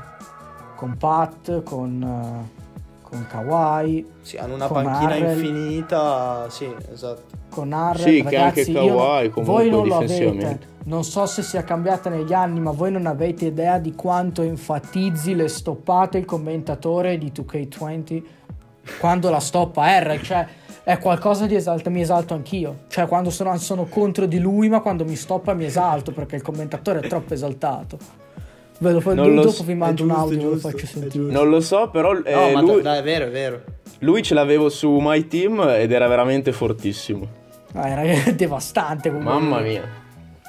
con Pat, con, eh, con Kawhi, Sì, hanno una Con panchina Harrell. infinita, sì, esatto. con Harrell. Sì, che Ragazzi, anche io Kawhi non- comunque voi non lo avete. difensivamente. Non so se sia cambiata negli anni, ma voi non avete idea di quanto enfatizzi le stoppate il commentatore di 2K20 quando la stoppa Harrell, cioè è qualcosa di esalta, mi esalto anch'io. Cioè quando sono, sono contro di lui, ma quando mi stoppa mi esalto perché il commentatore è troppo esaltato. Ve lo, Non lo dopo so, vi mando è un giusto, audio, ve lo giusto, faccio sentire. giusto. Non lo so, però eh, No, ma lui, dai, è vero, è vero. lui ce l'avevo su My Team ed era veramente fortissimo. Ah, era devastante comunque. Mamma mia.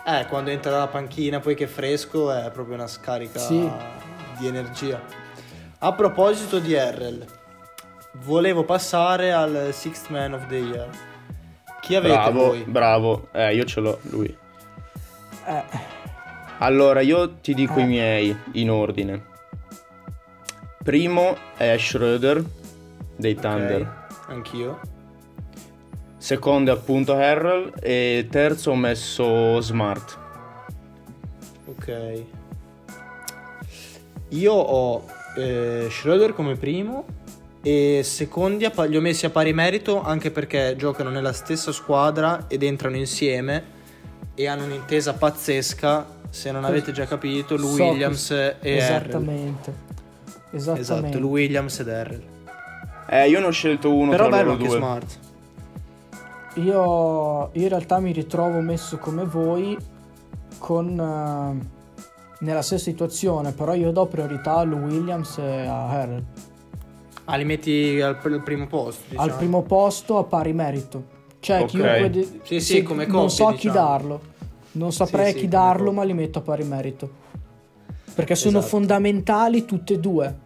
Eh, quando entra dalla panchina, poi che è fresco, è proprio una scarica Sì. di energia. A proposito di Errel, volevo passare al Sixth Man of the Year. Chi avete Bravo, voi? bravo. Eh, io ce l'ho, lui. Eh, Allora, io ti dico Eh. i miei in ordine. Primo è Schroeder dei Thunder. Anch'io. Secondo è appunto Harrell e terzo ho messo Smart. Ok. Io ho eh, Schroeder come primo e secondi li ho messi a pari merito anche perché giocano nella stessa squadra ed entrano insieme e hanno un'intesa pazzesca. Se non avete già capito, Lou so Williams che- e. Esattamente. Esattamente. Esatto, Lou Williams ed Harrell. Eh, io ne ho scelto uno Però tra bello loro anche due. Smart. Io, io in realtà mi ritrovo messo come voi con eh, nella stessa situazione, però io do priorità a Lou Williams e a Harrell. Ah, li metti al, al primo posto, diciamo. Al primo posto a pari merito. Cioè, Ok. chiunque de- Sì, sì, come non coppie, so chi diciamo. darlo. Non saprei Sì, a sì, chi darlo, coppie. ma li metto a pari merito. Perché sono Esatto. fondamentali tutte e due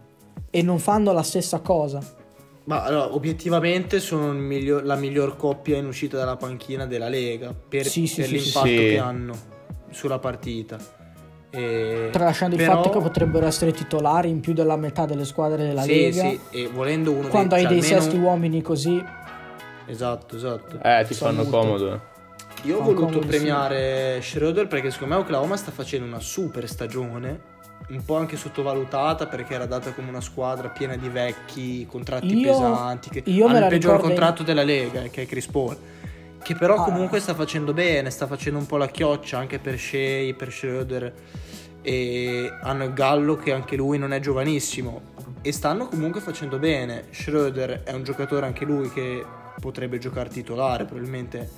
e non fanno la stessa cosa. Ma allora, obiettivamente sono miglior- la miglior coppia in uscita dalla panchina della Lega per, Sì, sì, per l'impatto sì. che hanno sulla partita. E- Tralasciando il però- fatto che potrebbero essere titolari in più della metà delle squadre della sì, Lega. sì, e volendo uno Quando dei, hai cioè, dei almeno- sesti uomini così, Esatto, esatto. Eh, ti fanno molto- comodo. eh. Io ho voluto comodo, sì. premiare Schroeder perché secondo me Oklahoma sta facendo una super stagione, un po' anche sottovalutata perché era data come una squadra piena di vecchi, contratti Io- pesanti, che io me hanno la il peggior ricordo contratto della Lega, che è Chris Paul. Che però Ah. comunque sta facendo bene, sta facendo un po' la chioccia anche per Shea, per Schroeder e hanno il Gallo che anche lui non è giovanissimo e stanno comunque facendo bene. Schroeder è un giocatore anche lui che potrebbe giocare titolare, probabilmente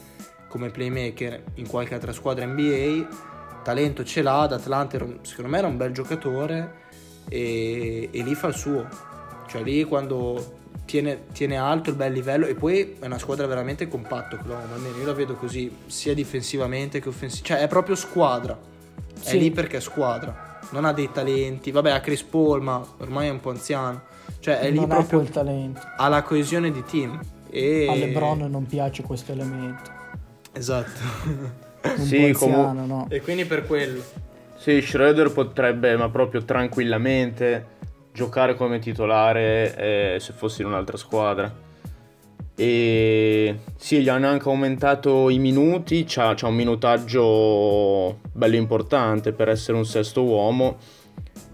come playmaker in qualche altra squadra NBA. Talento ce l'ha, ad Atlanta secondo me era un bel giocatore e, e lì fa il suo. Cioè lì quando tiene, tiene alto il bel livello e poi è una squadra veramente compatta, Oklahoma, almeno io la vedo così, sia difensivamente che offensivamente. Cioè è proprio squadra. È Sì. lì perché è squadra. Non ha dei talenti. Vabbè, ha Chris Paul, ma ormai è un po' anziano. Cioè è lì non ha proprio quel talento. ha la coesione di team. E... A LeBron non piace questo elemento. Esatto. Un Sì, po' comu- anziano, no? e quindi per quello. Sì, Schroeder potrebbe, ma proprio tranquillamente, giocare come titolare eh, se fosse in un'altra squadra. E sì, gli hanno anche aumentato i minuti, c'ha, c'ha un minutaggio bello importante per essere un sesto uomo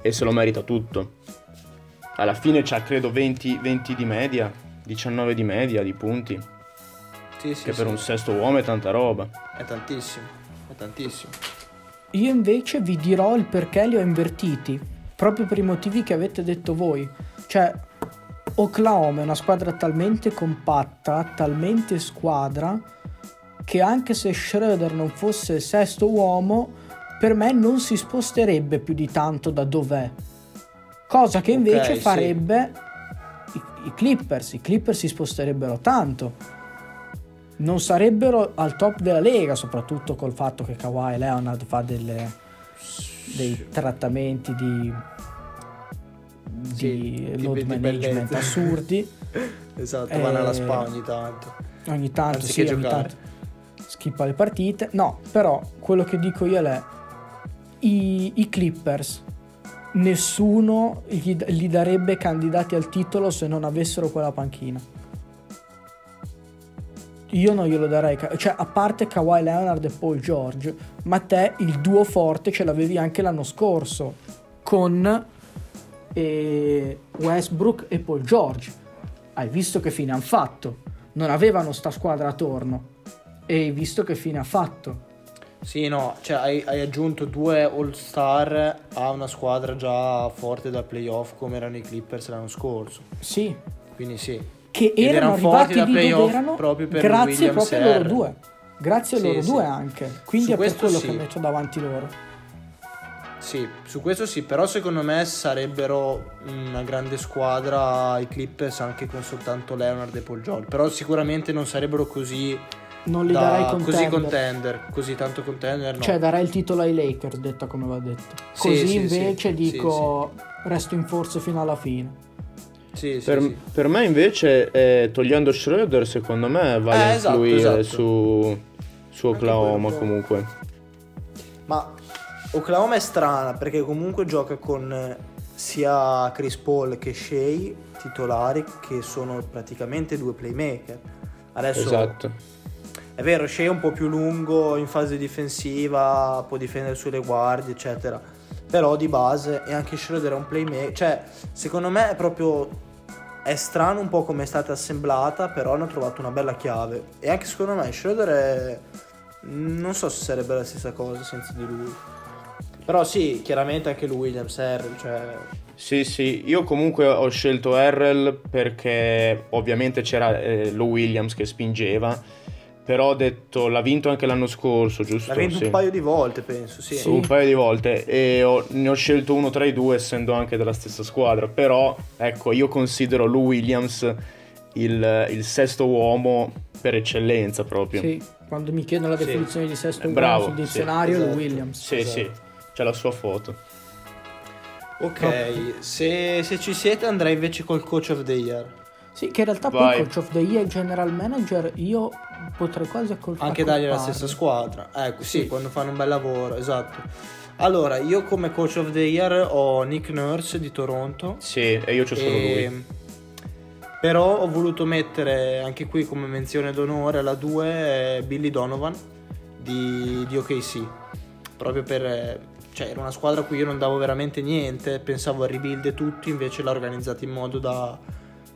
e se lo merita tutto. Alla fine c'ha credo 20, 20 di media, 19 di media di punti, Sì, sì, che sì. per un sesto uomo è tanta roba. È tantissimo. È tantissimo. Io invece vi dirò il perché li ho invertiti, proprio per i motivi che avete detto voi. Cioè, Oklahoma è una squadra talmente compatta, talmente squadra, che anche se Schroeder non fosse il sesto uomo, per me non si sposterebbe più di tanto da dov'è. Cosa che invece Ok, sì. farebbe i, i Clippers. I Clippers si sposterebbero tanto. Non sarebbero al top della lega, soprattutto col fatto che Kawhi Leonard fa delle, dei trattamenti di, di Sì, load di management assurdi. Esatto, Eh, vanno alla spa ogni tanto. Ogni tanto Anziché sì, ogni giocare. tanto schippa le partite. No, però quello che dico io è i, i Clippers nessuno gli, gli darebbe candidati al titolo se non avessero quella panchina. Io non glielo darei, cioè a parte Kawhi Leonard e Paul George, ma te il duo forte ce l'avevi anche l'anno scorso con eh, Westbrook e Paul George. Hai visto che fine hanno fatto? Non avevano sta squadra attorno. E hai visto che fine ha fatto? Sì, no, cioè hai, hai aggiunto due all-star a una squadra già forte da playoff come erano i Clippers l'anno scorso. Sì, Quindi sì. Che Ed erano erano arrivati da lì dove erano proprio grazie Williams proprio a loro due. Grazie a Sì, loro sì. due anche. Quindi Su è per questo quello sì. che metto davanti loro. Sì, su questo sì, però secondo me sarebbero una grande squadra i Clippers anche con soltanto Leonard e Paul George, però sicuramente non sarebbero così Non li da- darei contender. così contender, così tanto contender no. Cioè darei il titolo ai Lakers, detta come va detto. Sì, Così sì, invece sì. dico resto in forza fino alla fine. Sì, Per, sì. per me invece, eh, togliendo Schroeder, secondo me va a Eh, esatto, influire esatto. su, su Oklahoma comunque. Ma Oklahoma è strana perché comunque gioca con eh, sia Chris Paul che Shea titolari che sono praticamente due playmaker. Adesso Esatto. È vero, Shea è un po' più lungo in fase difensiva, può difendere sulle guardie, eccetera. Però di base e anche Schroeder è un playmaker. Cioè, secondo me è proprio. È strano un po' come è stata assemblata, però hanno trovato una bella chiave. E anche secondo me Schroeder è. Non so se sarebbe la stessa cosa senza di lui. Però sì, chiaramente anche lui Williams Harrell, cioè. Sì, sì, io comunque ho scelto Harrell perché ovviamente c'era eh, lo Williams che spingeva, però ho detto l'ha vinto anche l'anno scorso, giusto? L'ha vinto Sì. un paio di volte, penso, sì. Un paio di volte e ho- ne ho scelto uno tra i due essendo anche della stessa squadra, però ecco io considero Lou Williams il, il sesto uomo per eccellenza proprio. Sì, quando mi chiedono la Sì. definizione di sesto Eh, uomo bravo, sul sì, dizionario, esatto. Williams. Sì, Esatto. sì, c'è la sua foto. Ok, se, se ci siete andrei invece col coach of the year. Sì, che in realtà Vai. poi coach of the year, general manager, io potrei quasi accol- Anche dargli la stessa squadra. Ecco, sì, Sì. quando fanno un bel lavoro, esatto. Allora, io come coach of the year ho Nick Nurse di Toronto. Sì, e io c'ho solo E- lui. Però ho voluto mettere anche qui come menzione d'onore alla 2 Billy Donovan di, di OKC. Proprio per... eh, Cioè, era una squadra a cui io non davo veramente niente, pensavo a rebuild e tutto, invece l'ha organizzata in modo da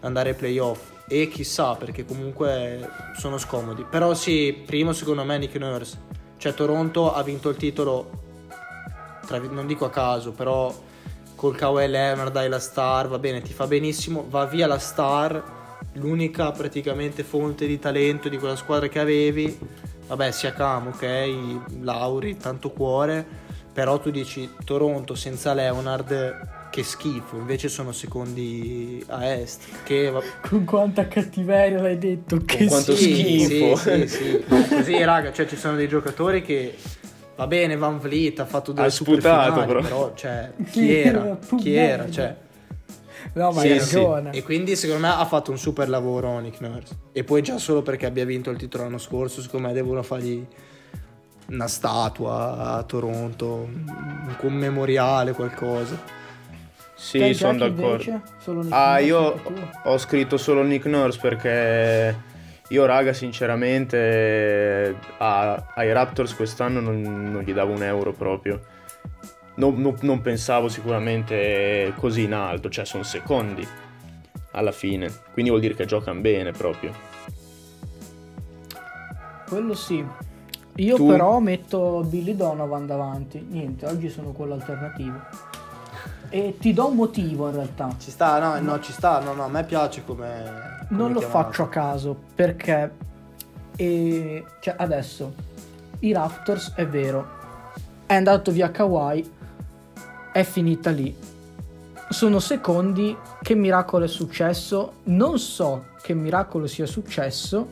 andare ai playoff. E chissà, perché comunque sono scomodi. Però sì, primo secondo me Nick Nurse. Cioè, Toronto ha vinto il titolo, tra non dico a caso, però col Kawhi Leonard hai la star, va bene, ti fa benissimo, va via la star, l'unica praticamente fonte di talento di quella squadra che avevi, vabbè sia Cam, ok, Lauri, tanto cuore, però tu dici Toronto senza Leonard, che schifo, invece sono secondi a est, che va- Con quanta cattiveria l'hai detto, che quanto sì. schifo. Sì, sì, sì. Così, raga, cioè ci sono dei giocatori che va bene, Van Vliet ha fatto due Ha sputato, superfinali, però. però cioè chi era? Chi era? Cioè, No, ma Sì, hai sì. ragione. e quindi secondo me ha fatto un super lavoro Nick Nurse. E poi già solo perché abbia vinto il titolo l'anno scorso, secondo me devono fargli una statua a Toronto, un commemoriale, qualcosa. Sì, Te, sono d'accordo. Ah, Nurse io ho scritto solo Nick Nurse perché io, raga, sinceramente a- ai Raptors quest'anno non, non gli davo un euro proprio. Non, non- non pensavo sicuramente così in alto, cioè sono secondi alla fine. Quindi vuol dire che giocano bene proprio. Quello sì. Io Tu? però metto Billy Donovan davanti. Niente, oggi sono quello alternativo. E ti do un motivo in realtà. Ci sta, no, no, ci sta, no, no, a me piace come... come Non lo chiamata. faccio a caso perché e, cioè adesso i Raptors è vero è andato via Kawhi è finita lì sono secondi che miracolo è successo non so che miracolo sia successo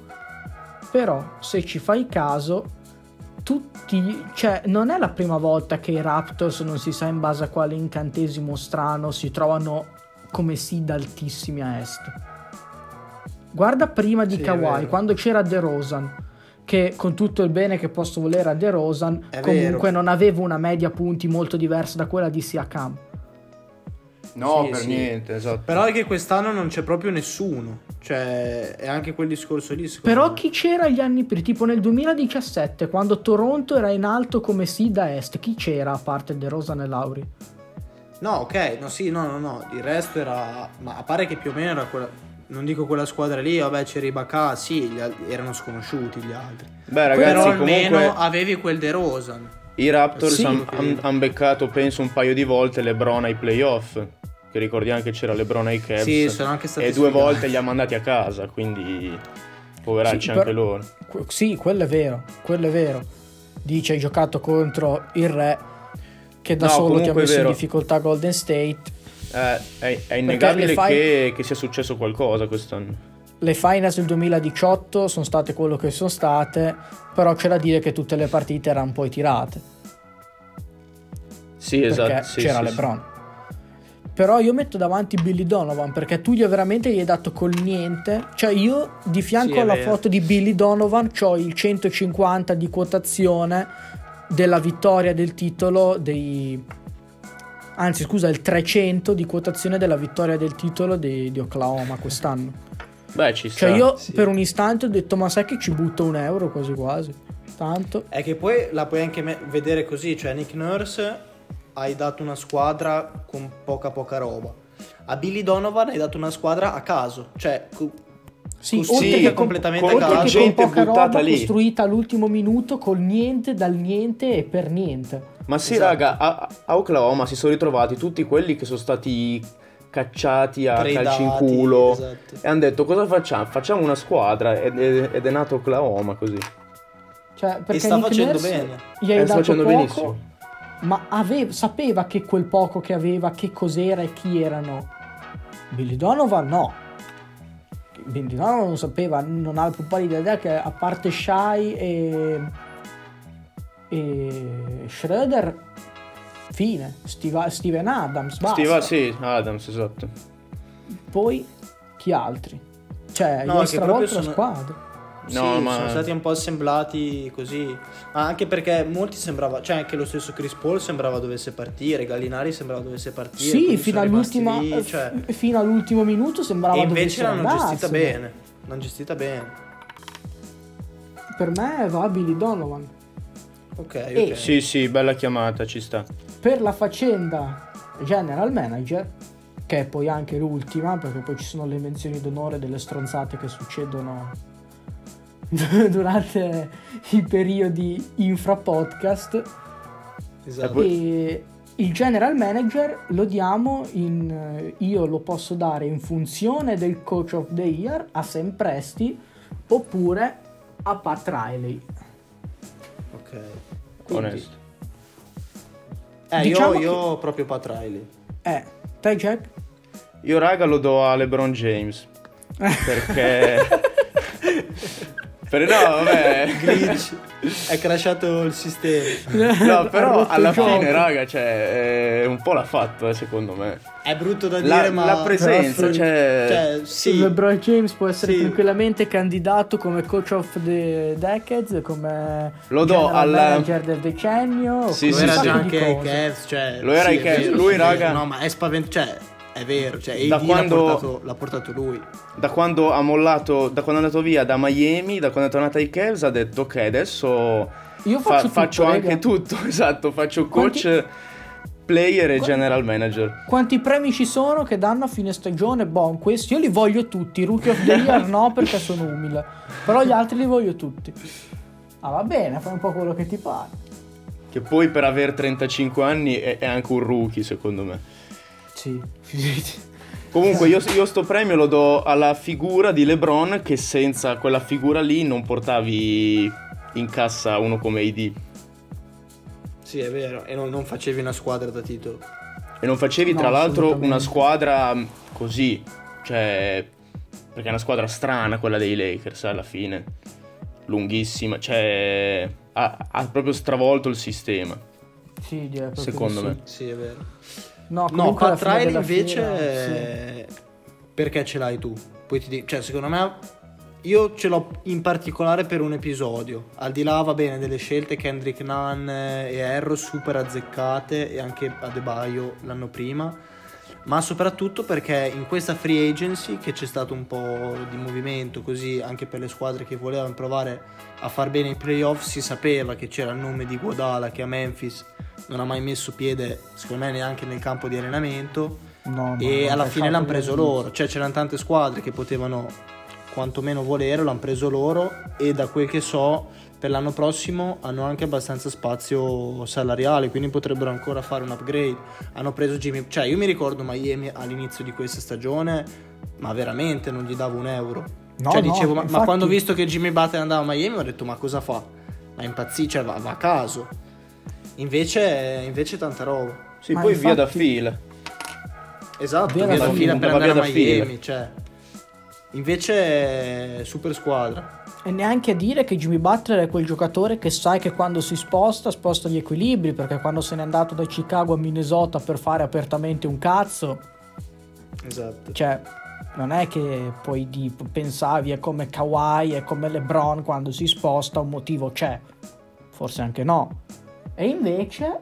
però se ci fai caso tutti cioè non è la prima volta che i Raptors non si sa in base a quale incantesimo strano si trovano come seed altissimi a est Guarda prima di Sì, Kawhi, quando c'era De Rosan, che con tutto il bene che posso volere a De Rosan, È comunque vero. non aveva una media punti molto diversa da quella di Siakam. No, Sì, per sì. niente, esatto. Però è che quest'anno non c'è proprio nessuno. Cioè, è anche quel discorso lì. Però me. chi c'era gli anni prima? Tipo nel 2017, quando Toronto era in alto come seed a est, chi c'era a parte De Rosan e Lauri? No, ok, no, sì, no, no, no. Il resto era. Ma a pare che più o meno era quella. Non dico quella squadra lì, vabbè, c'era Ibaka, sì, gli al- erano sconosciuti gli altri. Beh, Però ragazzi, almeno comunque avevi quel De Rosan. I Raptors Sì. hanno beccato, penso, un paio di volte LeBron ai playoff. che ricordiamo che c'era LeBron ai Cavs Sì, sono anche stati e due sfigati. volte li ha mandati a casa, quindi poveracci Sì, anche per- loro. Sì, quello è vero, quello è vero. Dice hai giocato contro il re che da No, solo ti ha messo in difficoltà Golden State. Eh, è, è innegabile le fai- che, che sia successo qualcosa quest'anno. Le finals del 2018 sono state quello che sono state, però c'è da dire che tutte le partite erano poi tirate. Sì, perché esatto. sì, c'era sì, LeBron. Però io metto davanti Billy Donovan perché tu gli veramente gli hai dato col niente. Cioè io di fianco Sì, alla vero. foto di Billy Donovan ho il 150 di quotazione della vittoria del titolo dei... Anzi scusa, il 300 di quotazione della vittoria del titolo di, di Oklahoma quest'anno. Beh, ci sta. Cioè io sì. per un istante ho detto ma sai che ci butto un euro quasi quasi. Tanto. È che poi la puoi anche me- vedere così, cioè Nick Nurse hai dato una squadra con poca poca roba. A Billy Donovan hai dato una squadra a caso, cioè co- Sì, Così, oltre che con, completamente oltre a che caso. con Gente poca buttata roba lì. costruita all'ultimo minuto col niente, dal niente e per niente. Ma sì, Esatto. raga, a, a Oklahoma si sono ritrovati tutti quelli che sono stati cacciati a Tradati, calci in culo esatto. e hanno detto cosa facciamo? Facciamo una squadra ed, ed- è nato Oklahoma così. Cioè, perché e sta Nick facendo Nurse bene. Gli hai Eh, sta dato facendo poco, benissimo. ma ave- sapeva che quel poco che aveva, che cos'era e chi erano. Billy Donovan no. Billy Donovan non sapeva, non ha la più pallida idea che a parte Shai e, e Schroeder, fine. Steve- Steven Adams, basta. Steve, sì, Adams, esatto. Poi chi altri? Cioè, No, gli stravolto la sono- squadra. No, sì, ma- sono stati un po' assemblati così. Ma anche perché molti sembrava, cioè anche lo stesso Chris Paul sembrava dovesse partire, Gallinari sembrava dovesse partire. Sì, fino, all'ultima, lì, cioè. f- fino all'ultimo minuto sembrava E invece l'hanno gestita bene. L'hanno gestita bene. Per me va Billy Donovan. Ok, E- ok. Sì, sì, bella chiamata, ci sta. Per la faccenda general manager, che è poi anche l'ultima, perché poi ci sono le menzioni d'onore delle stronzate che succedono durante i periodi infra podcast. Esatto. E il general manager lo diamo in io lo posso dare in funzione del coach of the year a Sam Presti oppure a Pat Riley. Ok. Quindi, Onesto. Eh, Diciamo io, che- io proprio Pat Riley. Eh, te Jack? Io raga lo do a LeBron James. Perché... per no, vabbè. Glitch. È crashato il sistema. No, però alla fine, raga, cioè, eh, un po' l'ha fatto, eh, secondo me. È brutto da La, dire, ma. la presenza, Però sì. cioè... Cioè, sì. LeBron James può essere Sì. tranquillamente candidato come coach of the decades, come Lo do al- manager del decennio. Sì, sì, un era già anche ai. Cavs, cioè, Lo era sì, ai Cavs, lui, sì, raga- No, ma è spaventato, cioè, è vero, cioè, Da AD quando- l'ha, portato, l'ha portato lui. da quando ha mollato, da quando è andato via da Miami, da quando è tornato ai Cavs, ha detto ok, adesso Io fa- faccio, faccio, tutto, anche raga. tutto, esatto, faccio coach, Quanti- player e Qua- general manager. Quanti premi ci sono che danno a fine stagione? Boh, questi io li voglio tutti. Rookie of the Year no perché sono umile. Però gli altri li voglio tutti. Ah, va bene, fai un po' quello che ti pare. Che poi per aver 35 anni è, è anche un rookie, secondo me. Sì. Comunque io, io sto premio lo do alla figura di LeBron che senza quella figura lì non portavi in cassa uno come AD. Sì, è vero, e non, non facevi una squadra da titolo. E non facevi No, tra l'altro una squadra mm, così, cioè, perché è una squadra strana quella dei Lakers alla fine, lunghissima, cioè, ha, ha proprio stravolto il sistema, Sì, direi proprio secondo di me. sì. Sì, è vero. No, No, Pat fine Riley invece, fiera, sì. perché ce l'hai tu? Poi ti dico, cioè, secondo me, io ce l'ho in particolare per un episodio. Al di là, va bene, delle scelte Kendrick Nunn e Arrow super azzeccate e anche Adebayo l'anno prima. Ma soprattutto perché in questa free agency che c'è stato un po' di movimento così anche per le squadre che volevano provare a far bene i playoff si sapeva che c'era il nome di Guadala che a Memphis non ha mai messo piede secondo me neanche nel campo di allenamento. No, e alla fine l'hanno preso loro, cioè c'erano tante squadre che potevano quantomeno volere, l'hanno preso loro e da quel che so per l'anno prossimo hanno anche abbastanza spazio salariale, quindi potrebbero ancora fare un upgrade. Hanno preso Jimmy, cioè io mi ricordo Miami all'inizio di questa stagione, ma veramente non gli davo un euro. No, cioè no, dicevo, ma, infatti- ma quando ho visto che Jimmy Butler andava a Miami ho detto ma cosa fa? Ma impazzì, cioè va, va a caso. Invece, invece tanta roba. Sì, Ma poi via da infatti- Phil. Esatto, Via via da fila, fila per andare a da fila. Miami, cioè. Invece super squadra. E neanche a dire che Jimmy Butler è quel giocatore che sai che quando si sposta, sposta gli equilibri, perché quando se n'è andato da Chicago a Minnesota per fare apertamente un cazzo, Esatto. cioè non è che poi di, pensavi è come Kawhi, è come LeBron quando si sposta, un motivo c'è, forse anche no. E invece,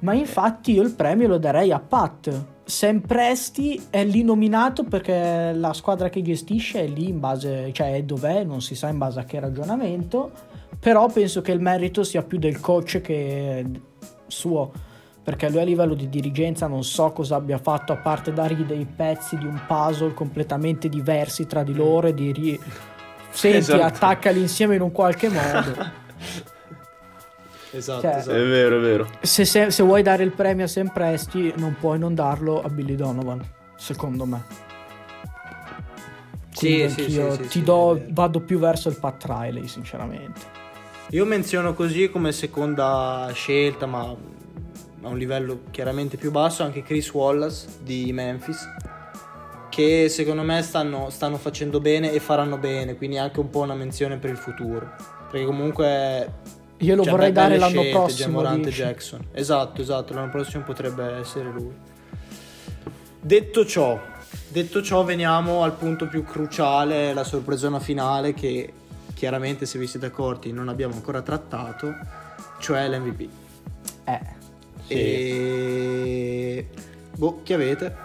ma infatti io il premio lo darei a Pat. Sam Presti è lì nominato perché la squadra che gestisce è lì in base, cioè è dov'è, non si sa in base a che ragionamento, però penso che il merito sia più del coach che suo perché lui a livello di dirigenza non so cosa abbia fatto a parte dare dei pezzi di un puzzle completamente diversi tra di loro e di ri- senti Esatto. attaccali insieme in un qualche modo Esatto, Cioè- È esatto. vero, è vero. se, se- se vuoi dare il premio a Sam Presti non puoi non darlo a Billy Donovan secondo me Quindi Sì, sì, anch'io sì, sì, ti sì, do è vado più verso il Pat Riley sinceramente Io menziono così come seconda scelta, ma a un livello chiaramente più basso, anche Chris Wallace di Memphis, che secondo me stanno, stanno facendo bene e faranno bene, quindi anche un po' una menzione per il futuro. Perché comunque... io lo cioè, vorrei dare l'anno scelte, prossimo Jamorant e dici? Jackson. Esatto, esatto, l'anno prossimo potrebbe essere lui. Detto ciò, detto ciò veniamo al punto più cruciale, la sorpresona finale che chiaramente se vi siete accorti non abbiamo ancora trattato, cioè l'MVP. eh Sì. E boh, chi avete?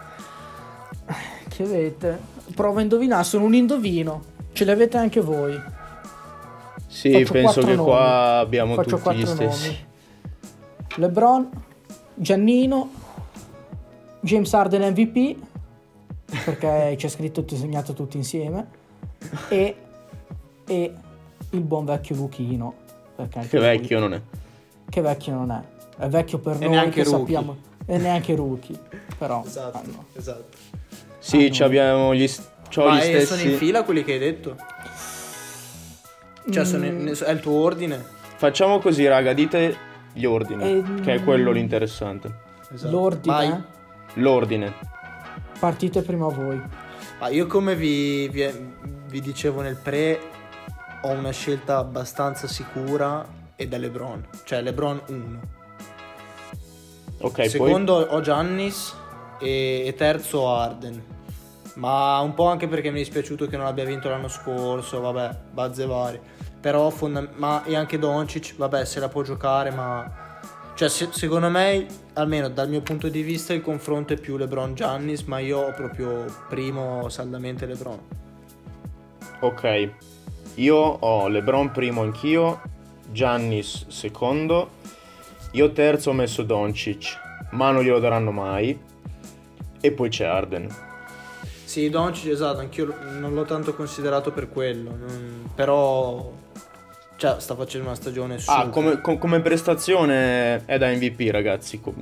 Che avete? Prova a indovinare, sono un indovino. Ce li avete anche voi. Sì, Faccio penso che nomi. qua abbiamo Faccio tutti gli quattro stessi. nomi. LeBron, Giannino, James Harden MVP, perché c'è scritto e segnato tutti insieme, e, e il buon vecchio Luchino. Perché anche Che lui- vecchio non è. Che vecchio non è. È vecchio per E noi neanche che rookie. sappiamo. E neanche rookie. Però Esatto, ah, no. esatto. Sì, Ah, abbiamo gli, s- c'ho Ma gli eh, stessi. sono in fila quelli che hai detto? Cioè, sono Mm. in- è il tuo ordine? Facciamo così, raga, dite gli ordini, Ehm, che è quello l'interessante. Esatto. L'ordine, Vai. L'ordine. partite prima voi. Ma io come vi, vi- vi dicevo nel pre ho una scelta abbastanza sicura ed è LeBron, cioè LeBron 1. Ok, Secondo ho Giannis e, e terzo Arden. Ma un po' anche perché mi è dispiaciuto che non abbia vinto l'anno scorso, vabbè, bazze varie. Però fonda- ma e anche Doncic, vabbè, se la può giocare, ma cioè se- secondo me, almeno dal mio punto di vista il confronto è più LeBron Giannis, ma io ho proprio primo saldamente LeBron. ok. Io ho LeBron primo anch'io, Giannis secondo, io terzo ho messo Doncic, ma non glielo daranno mai. E poi c'è Arden. Sì, Doncic, esatto, anch'io non l'ho tanto considerato per quello, non- però cioè, sta facendo una stagione super. Ah, come, com- come prestazione è da MVP, ragazzi. com-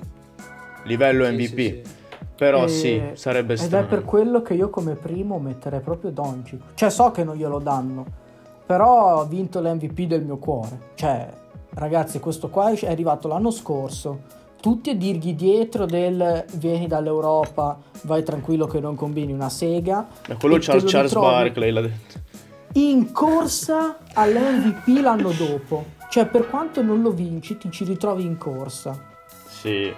Livello Sì, MVP. sì, sì. Però E- sì, sarebbe Ed strano. è per quello che io come primo metterei proprio Doncic. Cioè so che non glielo danno, però ha vinto l'MVP del mio cuore. Cioè, ragazzi, questo qua è arrivato l'anno scorso. Tutti a dirgli dietro del vieni dall'Europa, vai tranquillo che non combini una sega. Ma quello e Charles, Charles Barkley l'ha detto. In corsa all'MVP l'anno dopo. Cioè, per quanto non lo vinci, ti ci ritrovi in corsa. Sì.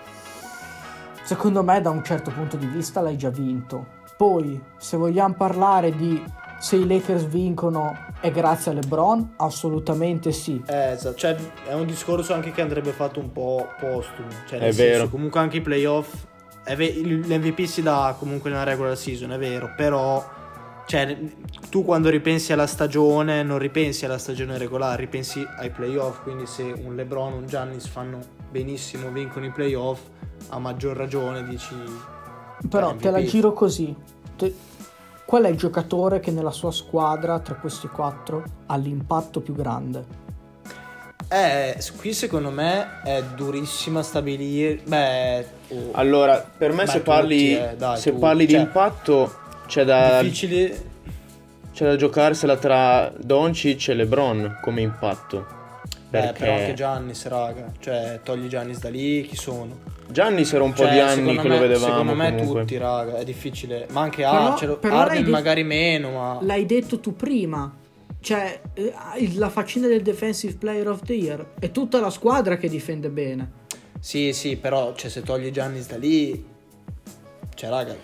Secondo me da un certo punto di vista l'hai già vinto. Poi, se vogliamo parlare di se i Lakers vincono è grazie a LeBron, assolutamente sì. Eh, esatto, cioè è un discorso anche che andrebbe fatto un po' postumo. Cioè, È senso, vero. comunque anche i playoff. è ve- L'MVP si dà comunque nella regular season, è vero, però. Cioè, tu quando ripensi alla stagione, non ripensi alla stagione regolare, ripensi ai playoff. Quindi, se un LeBron un Giannis fanno benissimo, vincono i playoff, a maggior ragione dici. Però cioè, te la giro così. Te- Qual è il giocatore che nella sua squadra, tra questi quattro, ha l'impatto più grande? Eh, qui secondo me è durissima stabilire. Beh, oh, Allora, per me Beh, se parli, tutti, eh, dai, se tu- parli di cioè, impatto c'è da, difficile. c'è da giocarsela tra Doncic e LeBron come impatto. Beh, Perché però anche Giannis, raga. Cioè, togli Giannis da lì, chi sono? Giannis era un po' Cioè, di anni che lo me- vedevamo Secondo me comunque. tutti, raga, è difficile. Ma anche Però- Archer, però Arden detto- magari meno, ma... L'hai detto tu prima. Cioè, eh, la faccenda del Defensive Player of the Year è tutta la squadra che difende bene. Sì, sì, però cioè, se togli Giannis da lì... Cioè, raga,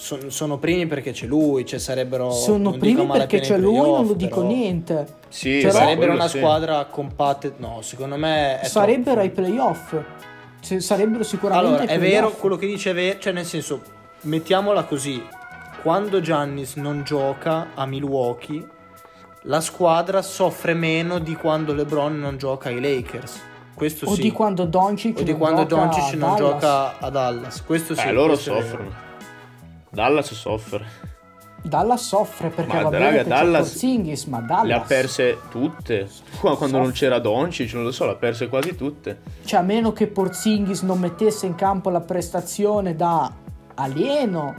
son- sono primi perché c'è lui, cioè sarebbero... Sono primi perché c'è lui, non lo dico però niente. Sì, Però- beh, Sarebbero una sì. squadra compatta... No, secondo me... È Sarebbero troppo. ai playoff. Se- sarebbero sicuramente Allora, ai è vero, quello che dice è vero, cioè nel senso, mettiamola così, quando Giannis non gioca a Milwaukee, la squadra soffre meno di quando LeBron non gioca ai Lakers. Questo O sì. di quando Doncic O di non quando gioca Doncic a non Dallas. gioca a Dallas. Questo sì. Eh, loro soffrono. Dallas soffre. Dallas soffre perché Ma va bene raga, c'è Dallas Porzingis, ma Dallas Le ha perse tutte. Qua- Quando non Soffre. c'era Doncic, non lo so, le ha perse quasi tutte. Cioè, a meno che Porzingis non mettesse in campo la prestazione da alieno,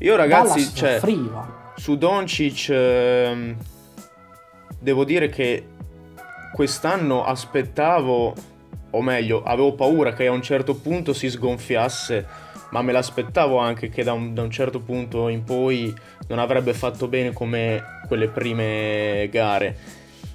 Io ragazzi, Dallas cioè, soffriva. su Doncic ehm, devo dire che quest'anno aspettavo, o meglio, avevo paura che a un certo punto si sgonfiasse, ma me l'aspettavo anche che da un, da un certo punto in poi non avrebbe fatto bene come quelle prime gare.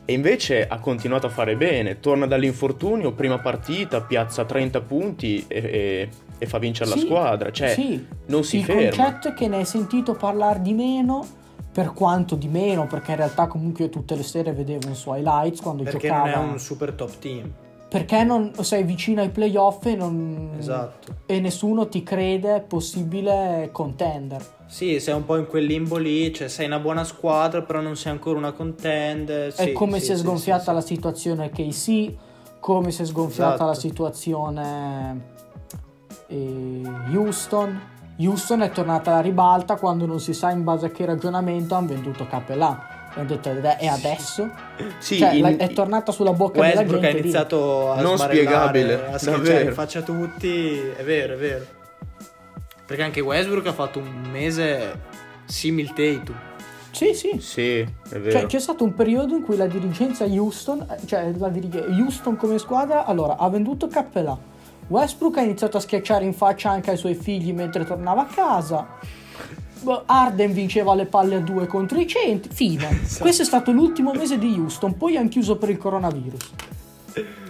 E invece ha continuato a fare bene, torna dall'infortunio, prima partita, piazza 30 punti e, e- e fa vincere la Sì, squadra. Cioè, sì. non si Il ferma. concetto è che ne hai sentito parlare di meno, per quanto di meno, perché in realtà comunque io tutte le sere vedevo i suoi highlights quando Perché giocava. non è un super top team. Perché non sei vicino ai playoff e, non... Esatto. e nessuno ti crede possibile contender. Sì, sei un po' in quel limbo lì, cioè sei una buona squadra, però non sei ancora una contender. è Sì, come sì, si è sgonfiata sì, la situazione KC, come si è sgonfiata Esatto. la situazione eh, Houston. Houston è tornata alla ribalta quando non si sa in base a che ragionamento hanno venduto Capelà. E hanno detto, "Ed è adesso? Sì, cioè, in- è tornata sulla bocca della Westbrook gente. ha lì. iniziato a Non spiegabile, a schiacciare in faccia a tutti, è vero, è vero. Perché anche Westbrook ha fatto un mese simil Tatum. Sì, sì. Sì, è vero. Cioè, c'è stato un periodo in cui la dirigenza Houston, cioè la dir- Houston come squadra, allora ha venduto Cappellà. Westbrook ha iniziato a schiacciare in faccia anche ai suoi figli mentre tornava a casa. Boh, Arden vinceva le palle a due contro i centi. Fine. Esatto. Questo è stato l'ultimo mese di Houston. Poi hanno chiuso per il coronavirus.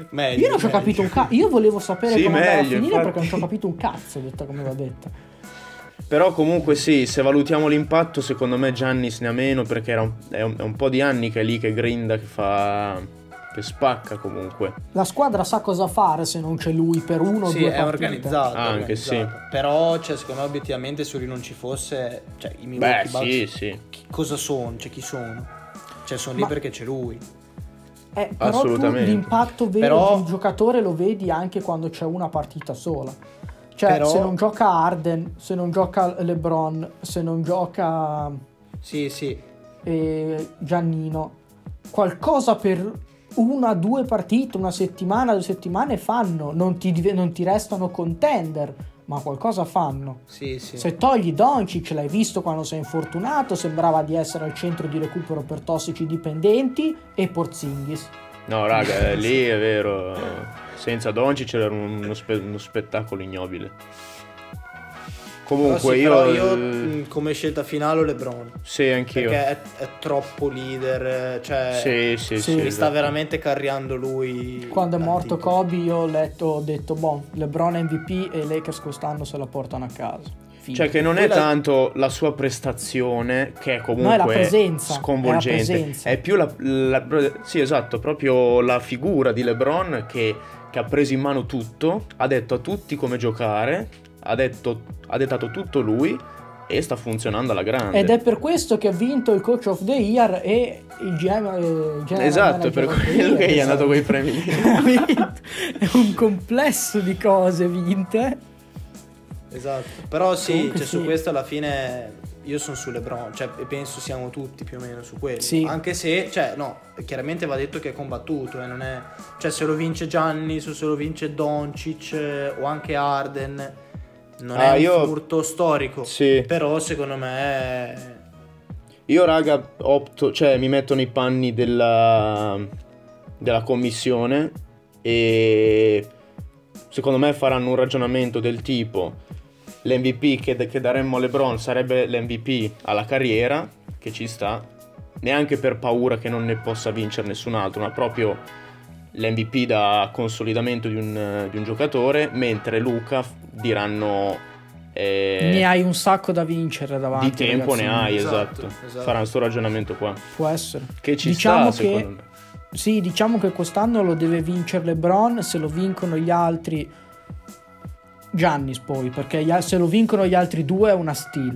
Meglio, Io non ci ho meglio. capito un cazzo. Io volevo sapere Sì, come andava a meglio, finire infatti. perché non ci ho capito un cazzo, detta come va detta. Però comunque sì, se valutiamo l'impatto, secondo me Giannis ne ha meno perché era un- è, un, è un po' di anni che è lì che grinda, che fa... che spacca comunque. La squadra sa cosa fare se non c'è lui per uno o Sì, due è partite. organizzato. è Anche, sì. organizzato. Però, cioè, secondo me, obiettivamente, se lui non ci fosse, cioè, i Milwaukee Beh, Bucks, sì, sì. chi- cosa sono? Cioè, chi sono? Cioè, sono lì Ma- perché c'è lui. Eh, però tu Assolutamente. l'impatto vero Però- di un giocatore lo vedi anche quando c'è una partita sola. Cioè, Però- se non gioca Arden, se non gioca LeBron, se non gioca Sì, sì. eh, Giannino, qualcosa per una, due partite, una settimana, due settimane fanno. Non ti, non ti restano contender, ma qualcosa fanno. Sì, sì. Se togli Doncic, l'hai visto quando sei infortunato, sembrava di essere al centro di recupero per tossici dipendenti e Porzingis. No, raga, eh, lì è vero. Senza Doncic era uno, spe- uno spettacolo ignobile. Però Comunque sì, io... però io, eh, mh, come scelta finale ho LeBron. Sì, anch'io. Perché è, è troppo leader. Cioè, Sì, sì, Sì. sì. Mi mi sta esatto. veramente carriando lui. Quando è morto tantissimo. Kobe io ho letto, ho detto, boh, LeBron MVP e i Lakers quest'anno se la portano a casa. Fine. Cioè che non è tanto la sua prestazione che è comunque No, è la presenza, sconvolgente, è la presenza. è più la, la- sì esatto, proprio la figura di LeBron che, che ha preso in mano tutto, ha detto a tutti come giocare, ha, detto, ha dettato tutto lui e sta funzionando alla grande. Ed è per questo che ha vinto il Coach of the Year e il GM. Esatto, è per quello che gli è andato esatto. quei premi lì. è un complesso di cose vinte. Esatto. Però sì, Comunque cioè, sì. su questo alla fine io sono su LeBron, cioè e penso siamo tutti più o meno su quello. Sì. Anche se, cioè, no, chiaramente va detto che è combattuto, eh, non è cioè se lo vince Giannis o se lo vince Doncic eh, o anche Arden non Ah, è un io- furto storico, Sì. però secondo me Io, raga, opto, cioè mi metto nei panni della, della commissione e secondo me faranno un ragionamento del tipo l'MVP che, che daremmo a LeBron sarebbe l'MVP alla carriera, che ci sta, neanche per paura che non ne possa vincere nessun altro, ma proprio l'MVP da consolidamento di un, di un giocatore, mentre Luca diranno... eh, Ne hai un sacco da vincere davanti. di tempo ne ragazzi. hai, Esatto, esatto. esatto. Faranno sto ragionamento qua. Può essere. Che ci Diciamo sta, che- secondo me. Sì, diciamo che quest'anno lo deve vincere LeBron, se lo vincono gli altri Giannis poi, perché gli se lo vincono gli altri due è una steal.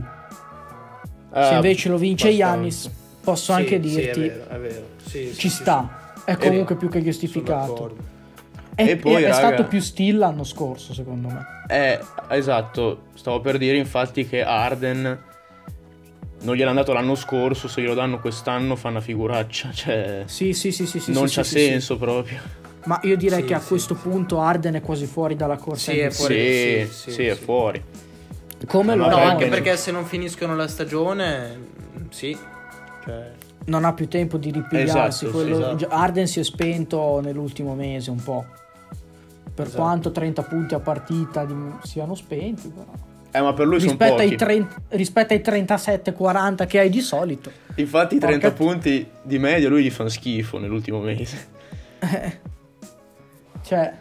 se Ah, invece lo vince abbastanza. Giannis, posso Sì, anche sì, dirti è vero, è vero. Sì, sì, ci sì, sta. È comunque più che giustificato. È, E poi, è raga- stato più steal l'anno scorso, secondo me. Eh, esatto, stavo per dire infatti che Arden non gliel'hanno dato l'anno scorso, se glielo danno quest'anno fa una figuraccia, cioè Sì, sì, sì, sì, sì. non sì, c'ha sì, sì. senso proprio. Ma io direi Sì, che a sì, questo punto Arden è quasi fuori dalla corsa. Sì, è fuori. sì, sì, sì, sì, è fuori. Come No, lo No, Vabbè, anche che- perché se non finiscono la stagione, sì. Cioè, non ha più tempo di ripigliarsi. Esatto, quello- esatto. Arden si è spento nell'ultimo mese un po'. Per Esatto. quanto 30 punti a partita di- siano spenti, però. Eh, ma per lui sono rispetto, ai pochi. 30 rispetto ai 37-40 che hai di solito. Infatti i 30 Porca- punti di media lui gli fanno schifo nell'ultimo mese. Cioè,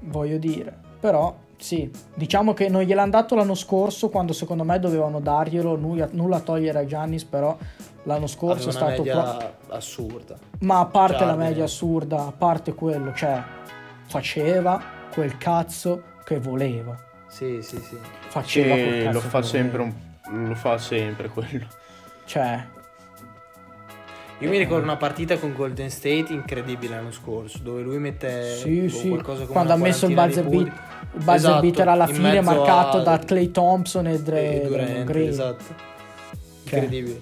voglio dire, però sì, diciamo che non gliel'hanno dato l'anno scorso quando secondo me dovevano darglielo, nulla, nulla a togliere a Giannis, però l'anno scorso è stato media pro- assurda. Ma a parte la Giannis. media assurda, a parte quello, cioè faceva quel cazzo che voleva. Sì, sì, sì. Faceva quel Che cazzo lo fa che sempre un- lo fa sempre quello. Cioè, Io mi ricordo una partita con Golden State incredibile l'anno scorso, dove lui mette sì, boh, sì, qualcosa come quando ha messo il buzzer beat, il buzzer Esatto, beater alla in fine marcato a- da Clay Thompson e, Dre, e Durant, Green. esatto. Cioè, Incredibile.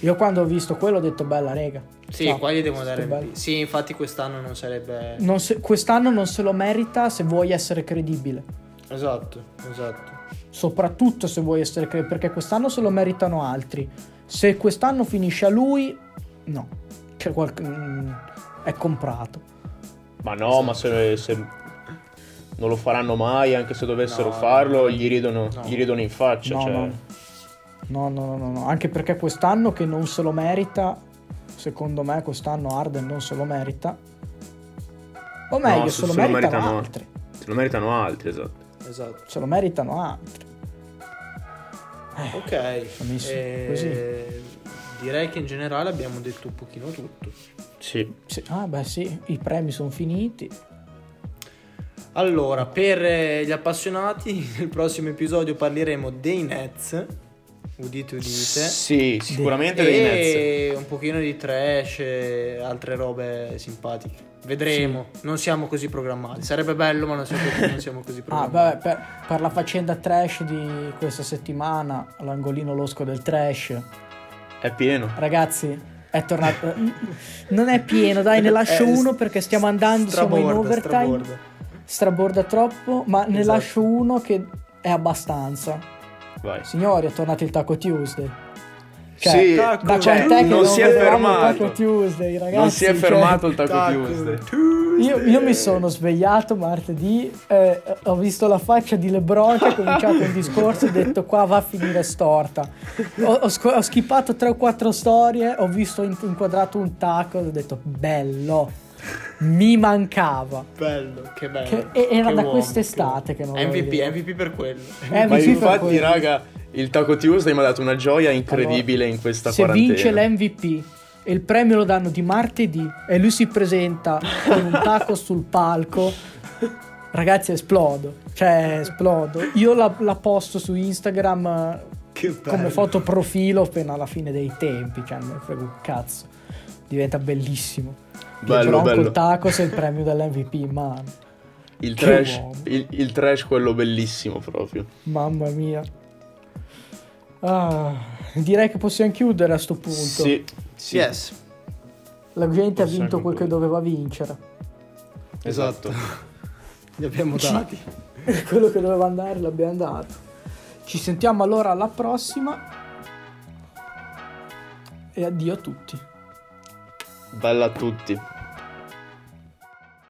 Io quando ho visto quello ho detto bella rega. Sì, Ciao, qua gli devono sto dare. Sì, infatti quest'anno non sarebbe... Non se- quest'anno non se lo merita se vuoi essere credibile. Esatto, esatto. Soprattutto se vuoi essere credibile, perché quest'anno se lo meritano altri. Se quest'anno finisce a lui, no. C'è qualche- mm, è comprato. Ma no, Esatto. ma se, se non lo faranno mai, anche se dovessero No, farlo, no. gli, ridono, No. gli ridono in faccia. No, cioè. No. No, no, no. Anche perché quest'anno che non se lo merita, secondo me quest'anno Arden non se lo merita. O meglio, No, se, lo meritano, altri. Se lo meritano altri, esatto. Esatto. Se lo meritano altri. Eh, Ok. Messi eh, così. Direi che in generale abbiamo detto un pochino tutto. Sì. sì. Ah, beh, sì, i premi sono finiti. Allora, per eh, gli appassionati, nel prossimo episodio parleremo dei Nets. Udite, udite. Sì, sicuramente dei Nets. E un pochino di trash e altre robe simpatiche. Vedremo. Non siamo così programmati. Sarebbe bello, ma non siamo, non siamo così Ah, programmati. beh, per, per la faccenda trash di questa settimana, l'angolino losco del trash. È pieno. Ragazzi, è tornato. non è pieno, dai, ne lascio Eh, uno perché stiamo andando, siamo in overtime. straborda. Straborda troppo, ma ne Esatto. lascio uno che è abbastanza. Vai. Signori, è tornato il Taco Tuesday. Cioè, Sì, da Taco cioè, quant'è che non si è fermato. Taco Tuesday, ragazzi? non si è Cioè, fermato il Taco Taco Tuesday. Io, io mi sono svegliato martedì, eh, ho visto la faccia di Lebron che ha cominciato il discorso e ho detto qua va a finire storta. Ho, ho sc- ho skippato 3 o 4 storie, ho visto in- inquadrato un taco e ho detto bello, mi mancava. Bello, che bello. Che- e- era Che da uomo, quest'estate che non lo MVP, vedevo. MVP per quello. Ma MVP per infatti, quello. raga, il Taco Tuesday mi ha dato una gioia incredibile in questa Se quarantena. vince l'MVP e il premio lo danno di martedì e lui si presenta con un taco sul palco, ragazzi esplodo, cioè esplodo. Io la, la posto su Instagram Che come foto profilo appena alla fine dei tempi, cioè non frega un cazzo. Diventa bellissimo. Bello, bello. col taco se il premio dell'MVP mano. Il trash, il, il trash quello bellissimo proprio. Mamma mia. Ah, direi che possiamo chiudere a sto punto. Sì, sì. Yes. La gente ha vinto quel che doveva vincere. Esatto. Li abbiamo dati. Quello che doveva andare l'abbiamo dato. Ci sentiamo allora alla prossima. E addio a tutti. Bella a tutti.